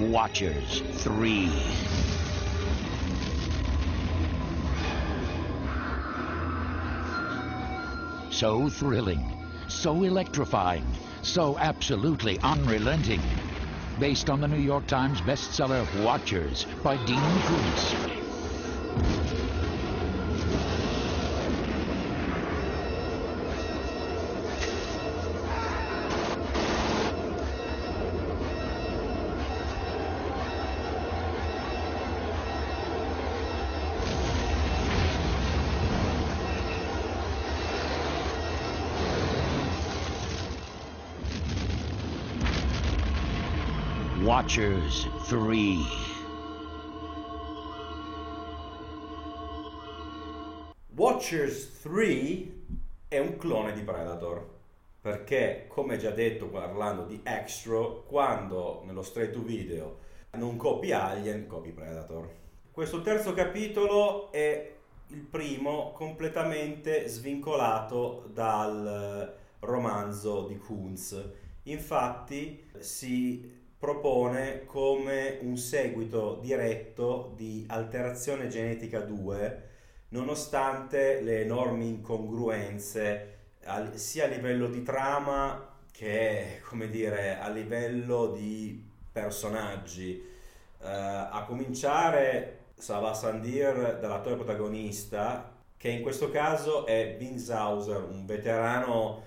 Watchers 3. So thrilling, so electrifying, so absolutely unrelenting. Based on the New York Times bestseller Watchers by Dean Koontz. Watchers 3. Watchers 3 è un clone di Predator perché come già detto parlando di Extra quando nello straight to video non copi Alien copi Predator questo terzo capitolo è il primo completamente svincolato dal romanzo di Kunz infatti si propone come un seguito diretto di Alterazione Genetica 2 nonostante le enormi incongruenze sia a livello di trama che come dire a livello di personaggi. Uh, a cominciare Sava Sandir dall'attore protagonista che in questo caso è Vince Hauser un veterano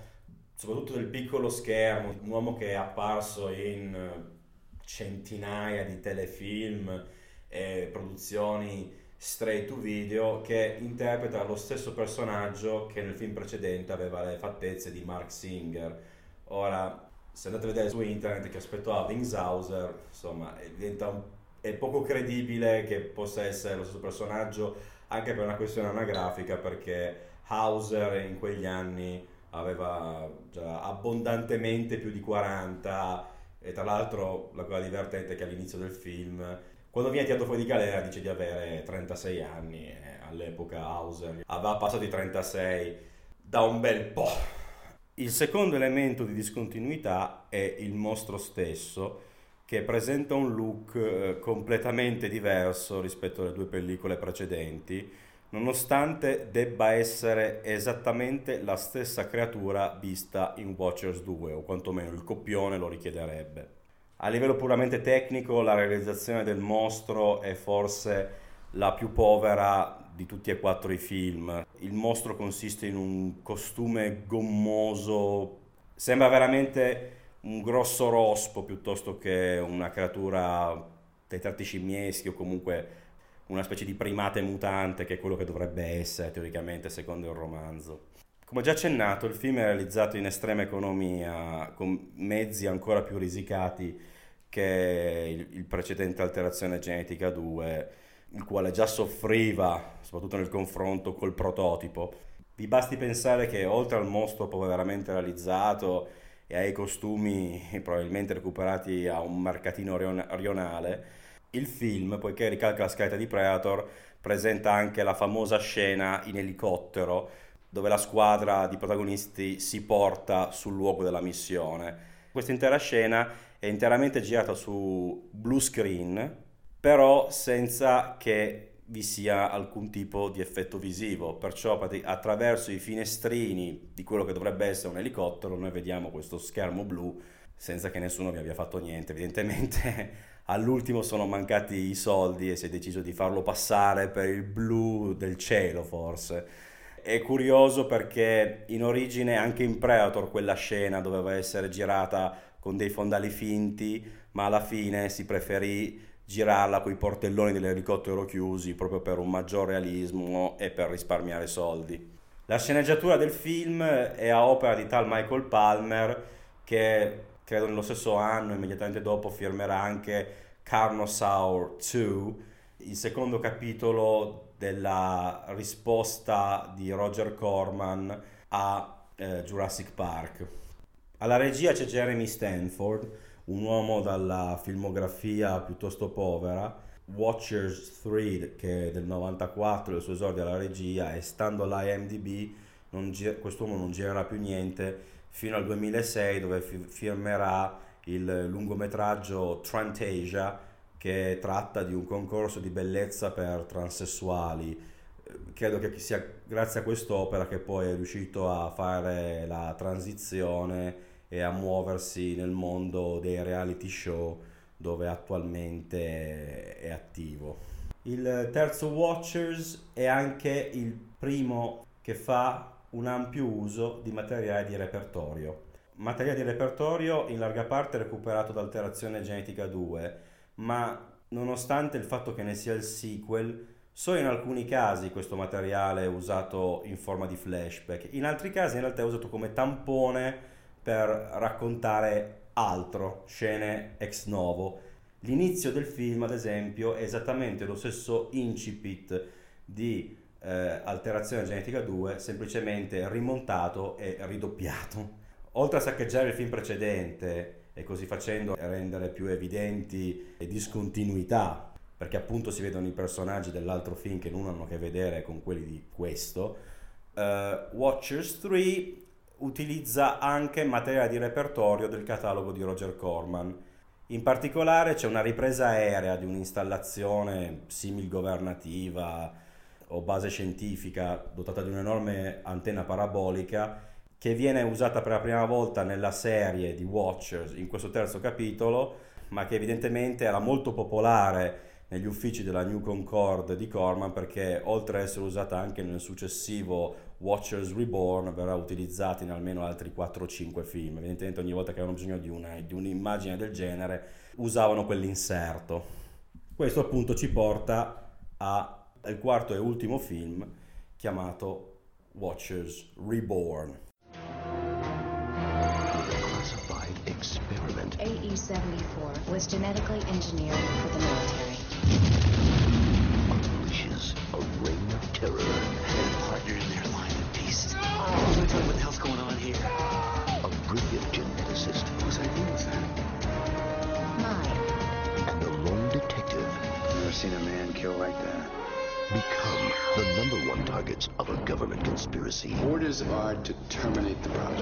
soprattutto del piccolo schermo un uomo che è apparso in centinaia di telefilm e produzioni straight to video che interpreta lo stesso personaggio che nel film precedente aveva le fattezze di Mark Singer. Ora, se andate a vedere su internet che aspetto ha Hauser, insomma, diventa un, è poco credibile che possa essere lo stesso personaggio anche per una questione anagrafica perché Hauser in quegli anni aveva già abbondantemente più di 40 e tra l'altro la cosa divertente è che all'inizio del film, quando viene tirato fuori di galera, dice di avere 36 anni. Eh, all'epoca Hauser aveva passato i 36 da un bel po'. Il secondo elemento di discontinuità è il mostro stesso, che presenta un look eh, completamente diverso rispetto alle due pellicole precedenti, nonostante debba essere esattamente la stessa creatura vista in Watchers 2, o quantomeno il copione lo richiederebbe. A livello puramente tecnico, la realizzazione del mostro è forse la più povera di tutti e quattro i film. Il mostro consiste in un costume gommoso, sembra veramente un grosso rospo piuttosto che una creatura dei tratti scimmieschi o comunque una specie di primate mutante che è quello che dovrebbe essere teoricamente secondo il romanzo. Come già accennato, il film è realizzato in estrema economia, con mezzi ancora più risicati che il, il precedente Alterazione Genetica 2, il quale già soffriva, soprattutto nel confronto col prototipo. Vi basti pensare che oltre al mostro poveramente realizzato e ai costumi <laughs> probabilmente recuperati a un mercatino rionale, il film, poiché ricalca la scaletta di Predator, presenta anche la famosa scena in elicottero dove la squadra di protagonisti si porta sul luogo della missione. Questa intera scena è interamente girata su blue screen, però senza che vi sia alcun tipo di effetto visivo, perciò attraverso i finestrini di quello che dovrebbe essere un elicottero noi vediamo questo schermo blu senza che nessuno vi abbia fatto niente. Evidentemente <laughs> all'ultimo sono mancati i soldi e si è deciso di farlo passare per il blu del cielo forse. È curioso perché in origine anche in Predator quella scena doveva essere girata con dei fondali finti, ma alla fine si preferì girarla con i portelloni dell'elicottero chiusi proprio per un maggior realismo e per risparmiare soldi. La sceneggiatura del film è a opera di tal Michael Palmer che credo nello stesso anno, immediatamente dopo, firmerà anche Carnosaur 2, il secondo capitolo della risposta di Roger Corman a eh, Jurassic Park. Alla regia c'è Jeremy Stanford, un uomo dalla filmografia piuttosto povera, Watchers 3 che è del 94 il suo esordio alla regia e stando all'IMDb non gi- quest'uomo non girerà più niente fino al 2006 dove fi- firmerà il lungometraggio Trantasia che tratta di un concorso di bellezza per transessuali. Credo che sia grazie a quest'opera che poi è riuscito a fare la transizione e a muoversi nel mondo dei reality show dove attualmente è attivo. Il terzo Watchers è anche il primo che fa un ampio uso di materiale di repertorio. Materiale di repertorio in larga parte recuperato da Alterazione Genetica 2, ma nonostante il fatto che ne sia il sequel, solo in alcuni casi questo materiale è usato in forma di flashback, in altri casi in realtà è usato come tampone per raccontare altro, scene ex novo. L'inizio del film, ad esempio, è esattamente lo stesso incipit di eh, Alterazione Genetica 2 semplicemente rimontato e ridoppiato. Oltre a saccheggiare il film precedente e così facendo rendere più evidenti le discontinuità, perché appunto si vedono i personaggi dell'altro film che non hanno a che vedere con quelli di questo, uh, Watchers 3 utilizza anche materiale di repertorio del catalogo di Roger Corman. In particolare c'è una ripresa aerea di un'installazione simil governativa o base scientifica dotata di un'enorme antenna parabolica che viene usata per la prima volta nella serie di Watchers in questo terzo capitolo, ma che evidentemente era molto popolare negli uffici della New Concord di Corman perché oltre ad essere usata anche nel successivo Watchers Reborn verrà utilizzata in almeno altri 4-5 film. Evidentemente ogni volta che avevano bisogno di, una, di un'immagine del genere usavano quell'inserto. Questo appunto ci porta a il quarto e ultimo film chiamato Watchers Reborn. Classified experiment. AE-74 was genetically engineered for the military. Lucy. Orders are to terminate the project.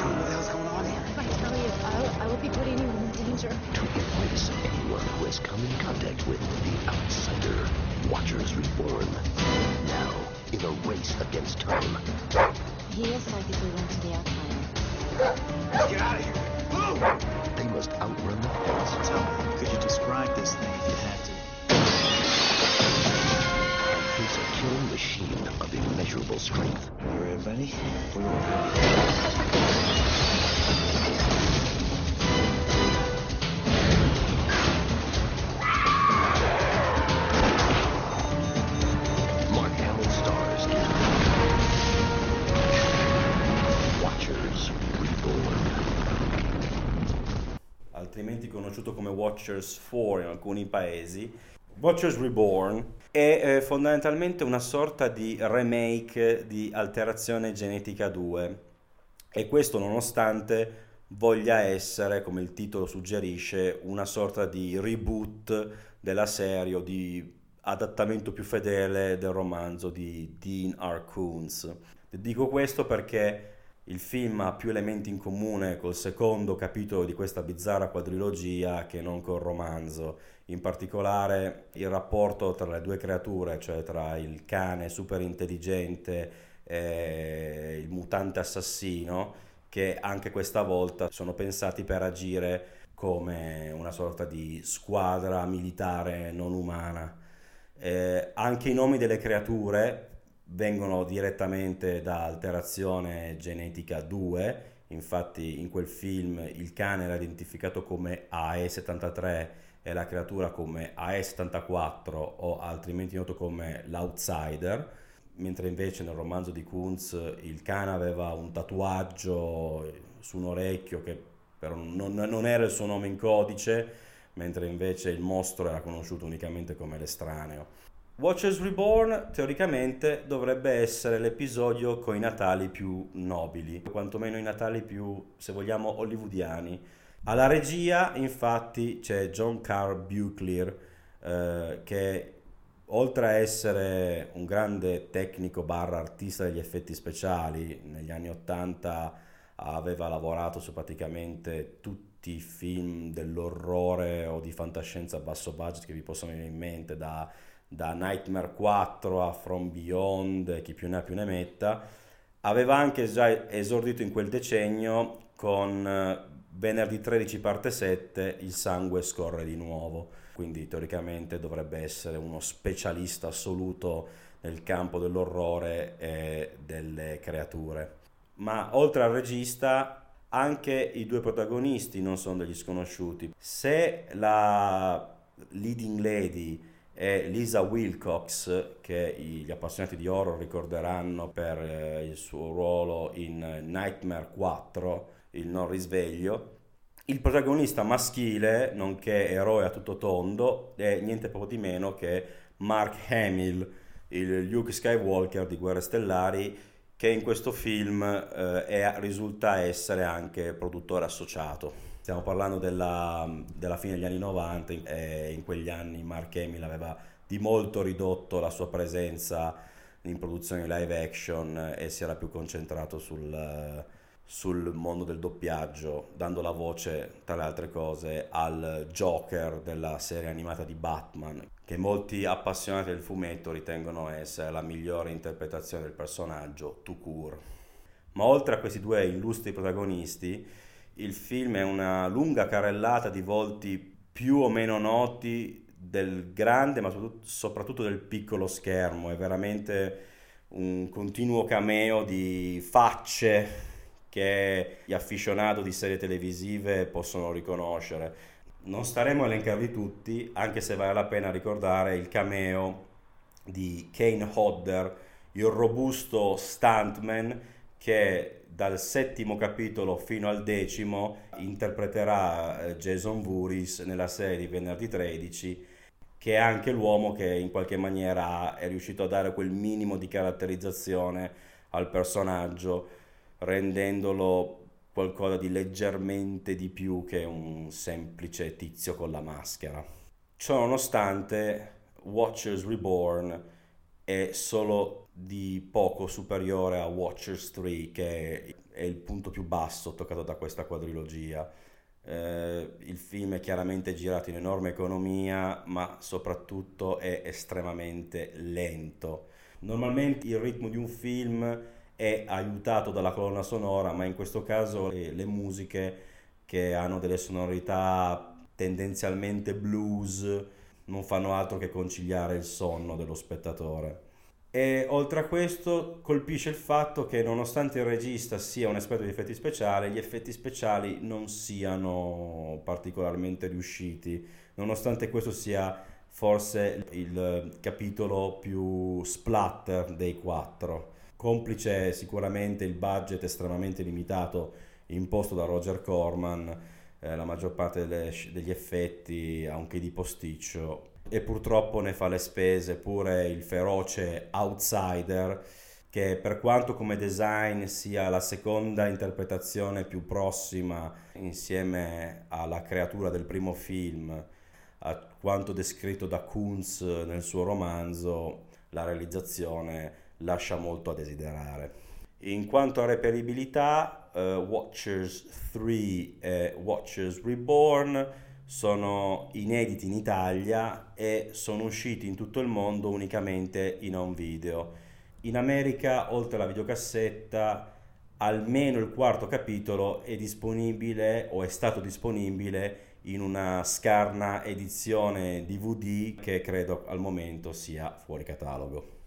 What the hell's going on here. If I tell you, I'll, I will be putting you in danger. To replace anyone who has come in contact with the outsider, Watchers Reborn. Now, in a race against time. He is like if we went to the Outlier. Get out of here! Move! They must outrun the past. Tell me, could you describe this thing if you had to? It's a killing machine of immeasurable strength. You ready, buddy? We're. Mark Hamill stars Watchers Reborn. altrimenti conosciuto come Watchers 4 in alcuni paesi. Watchers Reborn è eh, fondamentalmente una sorta di remake di Alterazione Genetica 2 e questo nonostante voglia essere, come il titolo suggerisce, una sorta di reboot della serie o di adattamento più fedele del romanzo di Dean R. Koontz. Dico questo perché il film ha più elementi in comune col secondo capitolo di questa bizzarra quadrilogia che non col romanzo. In particolare il rapporto tra le due creature, cioè tra il cane super intelligente e il mutante assassino, che anche questa volta sono pensati per agire come una sorta di squadra militare non umana. Eh, anche i nomi delle creature vengono direttamente da alterazione genetica 2, infatti in quel film il cane era identificato come AE73 e la creatura come AE74 o altrimenti noto come l'Outsider, mentre invece nel romanzo di Kunz il cane aveva un tatuaggio su un orecchio che però non, non era il suo nome in codice, mentre invece il mostro era conosciuto unicamente come l'estraneo. Watchers Reborn teoricamente dovrebbe essere l'episodio con i Natali più nobili, quantomeno i Natali più, se vogliamo, hollywoodiani. Alla regia, infatti, c'è John Carl Buclear, eh, che oltre a essere un grande tecnico barra artista degli effetti speciali, negli anni 80 aveva lavorato su praticamente tutti i film dell'orrore o di fantascienza a basso budget che vi possono venire in mente, da da Nightmare 4 a From Beyond, chi più ne ha più ne metta, aveva anche già esordito in quel decennio con eh, venerdì 13 parte 7 Il sangue scorre di nuovo, quindi teoricamente dovrebbe essere uno specialista assoluto nel campo dell'orrore e delle creature. Ma oltre al regista, anche i due protagonisti non sono degli sconosciuti. Se la leading lady è Lisa Wilcox, che gli appassionati di horror ricorderanno per eh, il suo ruolo in Nightmare 4, il non risveglio. Il protagonista maschile, nonché eroe a tutto tondo, è niente poco di meno che Mark Hamill, il Luke Skywalker di Guerre Stellari, che in questo film eh, è, risulta essere anche produttore associato. Stiamo parlando della, della, fine degli anni 90 e in quegli anni Mark Hamill aveva di molto ridotto la sua presenza in produzioni live action e si era più concentrato sul, sul mondo del doppiaggio, dando la voce, tra le altre cose, al Joker della serie animata di Batman, che molti appassionati del fumetto ritengono essere la migliore interpretazione del personaggio tout court. Ma oltre a questi due illustri protagonisti, il film è una lunga carrellata di volti più o meno noti del grande, ma soprattutto del piccolo schermo. È veramente un continuo cameo di facce che gli afficionati di serie televisive possono riconoscere. Non staremo a elencarli tutti, anche se vale la pena ricordare il cameo di Kane Hodder, il robusto stuntman che dal settimo capitolo fino al decimo interpreterà eh, Jason Voorhees nella serie venerdì 13 che è anche l'uomo che in qualche maniera è riuscito a dare quel minimo di caratterizzazione al personaggio rendendolo qualcosa di leggermente di più che un semplice tizio con la maschera. Ciò nonostante Watchers Reborn è solo di poco superiore a Watchers 3 che è il punto più basso toccato da questa quadrilogia. Eh, il film è chiaramente girato in enorme economia ma soprattutto è estremamente lento. Normalmente il ritmo di un film è aiutato dalla colonna sonora, ma in questo caso eh, le musiche che hanno delle sonorità tendenzialmente blues non fanno altro che conciliare il sonno dello spettatore. E oltre a questo colpisce il fatto che nonostante il regista sia un esperto di effetti speciali, gli effetti speciali non siano particolarmente riusciti, nonostante questo sia forse il capitolo più splatter dei quattro. Complice sicuramente il budget estremamente limitato imposto da Roger Corman, eh, la maggior parte delle, degli effetti, anche di posticcio, e purtroppo ne fa le spese pure il feroce Outsider che per quanto come design sia la seconda interpretazione più prossima insieme alla creatura del primo film, a quanto descritto da Kunz nel suo romanzo, la realizzazione lascia molto a desiderare. In quanto a reperibilità, uh, Watchers 3 e Watchers Reborn sono inediti in Italia e sono usciti in tutto il mondo unicamente in home video. In America, oltre alla videocassetta, almeno il quarto capitolo è disponibile o è stato disponibile in una scarna edizione DVD che credo al momento sia fuori catalogo.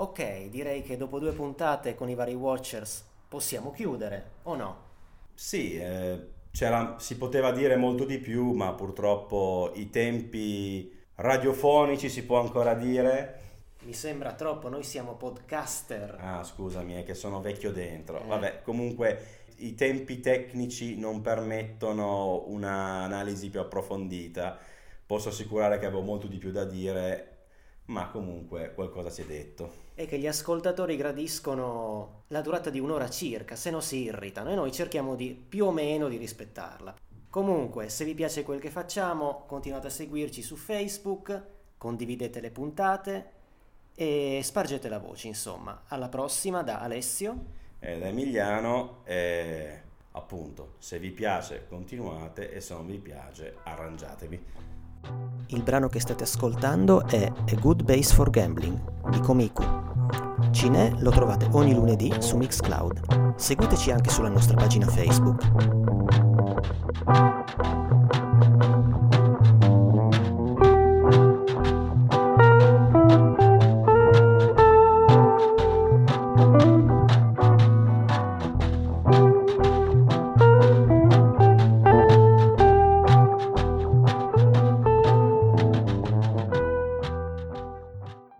Ok, direi che dopo due puntate con i vari Watchers possiamo chiudere, o no? Sì, eh, si poteva dire molto di più, ma purtroppo i tempi radiofonici si può ancora dire. Mi sembra troppo, noi siamo podcaster. Ah, scusami, è che sono vecchio dentro. Eh. Vabbè, comunque i tempi tecnici non permettono un'analisi più approfondita. Posso assicurare che avevo molto di più da dire, ma comunque qualcosa si è detto e che gli ascoltatori gradiscono la durata di un'ora circa, se no si irritano e noi cerchiamo di più o meno di rispettarla. Comunque, se vi piace quel che facciamo, continuate a seguirci su Facebook, condividete le puntate e spargete la voce, insomma. Alla prossima da Alessio e da Emiliano e appunto, se vi piace continuate e se non vi piace arrangiatevi. Il brano che state ascoltando è A Good Base for Gambling di Komiku. Cine lo trovate ogni lunedì su Mixcloud. Seguiteci anche sulla nostra pagina Facebook.